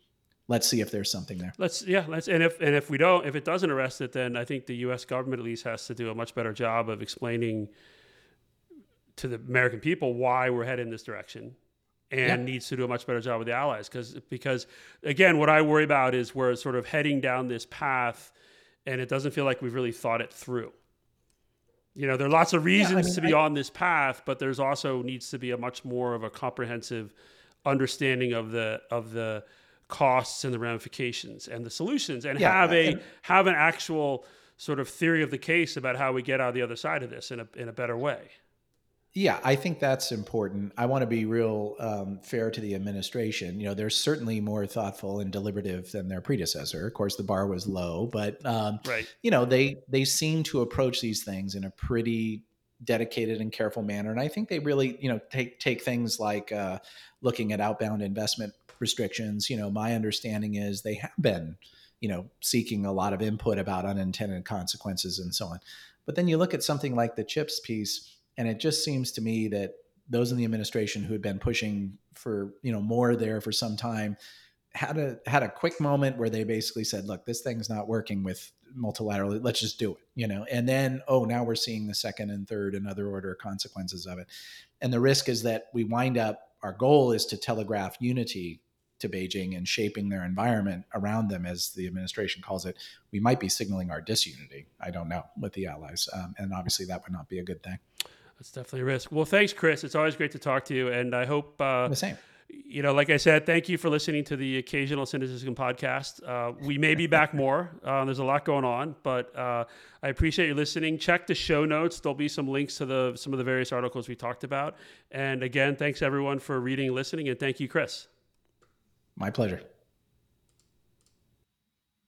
Let's see if there's something there. Let's yeah let's and if and if we don't if it doesn't arrest it then i think the us government at least has to do a much better job of explaining to the american people why we're headed in this direction and yeah. needs to do a much better job with the allies. Because because again what i worry about is we're sort of heading down this path and it doesn't feel like we've really thought it through you know there are lots of reasons yeah, I mean, to be I, on this path but there's also needs to be a much more of a comprehensive understanding of the of the costs and the ramifications and the solutions and yeah, have a and, have an actual sort of theory of the case about how we get out the other side of this in a in a better way yeah, I think that's important. I want to be real um, fair to the administration. You know, they're certainly more thoughtful and deliberative than their predecessor. Of course, the bar was low, but um, right. you know, they they seem to approach these things in a pretty dedicated and careful manner. And I think they really, you know, take take things like uh, looking at outbound investment restrictions. You know, my understanding is they have been, you know, seeking a lot of input about unintended consequences and so on. But then you look at something like the chips piece and it just seems to me that those in the administration who had been pushing for you know more there for some time had a had a quick moment where they basically said, "Look, this thing's not working with multilaterally. Let's just do it." You know, and then oh, now we're seeing the second and third and other order consequences of it. And the risk is that we wind up. Our goal is to telegraph unity to Beijing and shaping their environment around them, as the administration calls it, we might be signaling our disunity. I don't know with the allies, um, and obviously that would not be a good thing. That's definitely a risk. Well, thanks, Chris. It's always great to talk to you, and I hope uh, the same. You know, like I said, thank you for listening to the Occasional Sinocism podcast. Uh, we may be back more. Uh, there's a lot going on, but uh, I appreciate you listening. Check the show notes. There'll be some links to the some of the various articles we talked about. And again, thanks everyone for reading, listening, and thank you, Chris. My pleasure.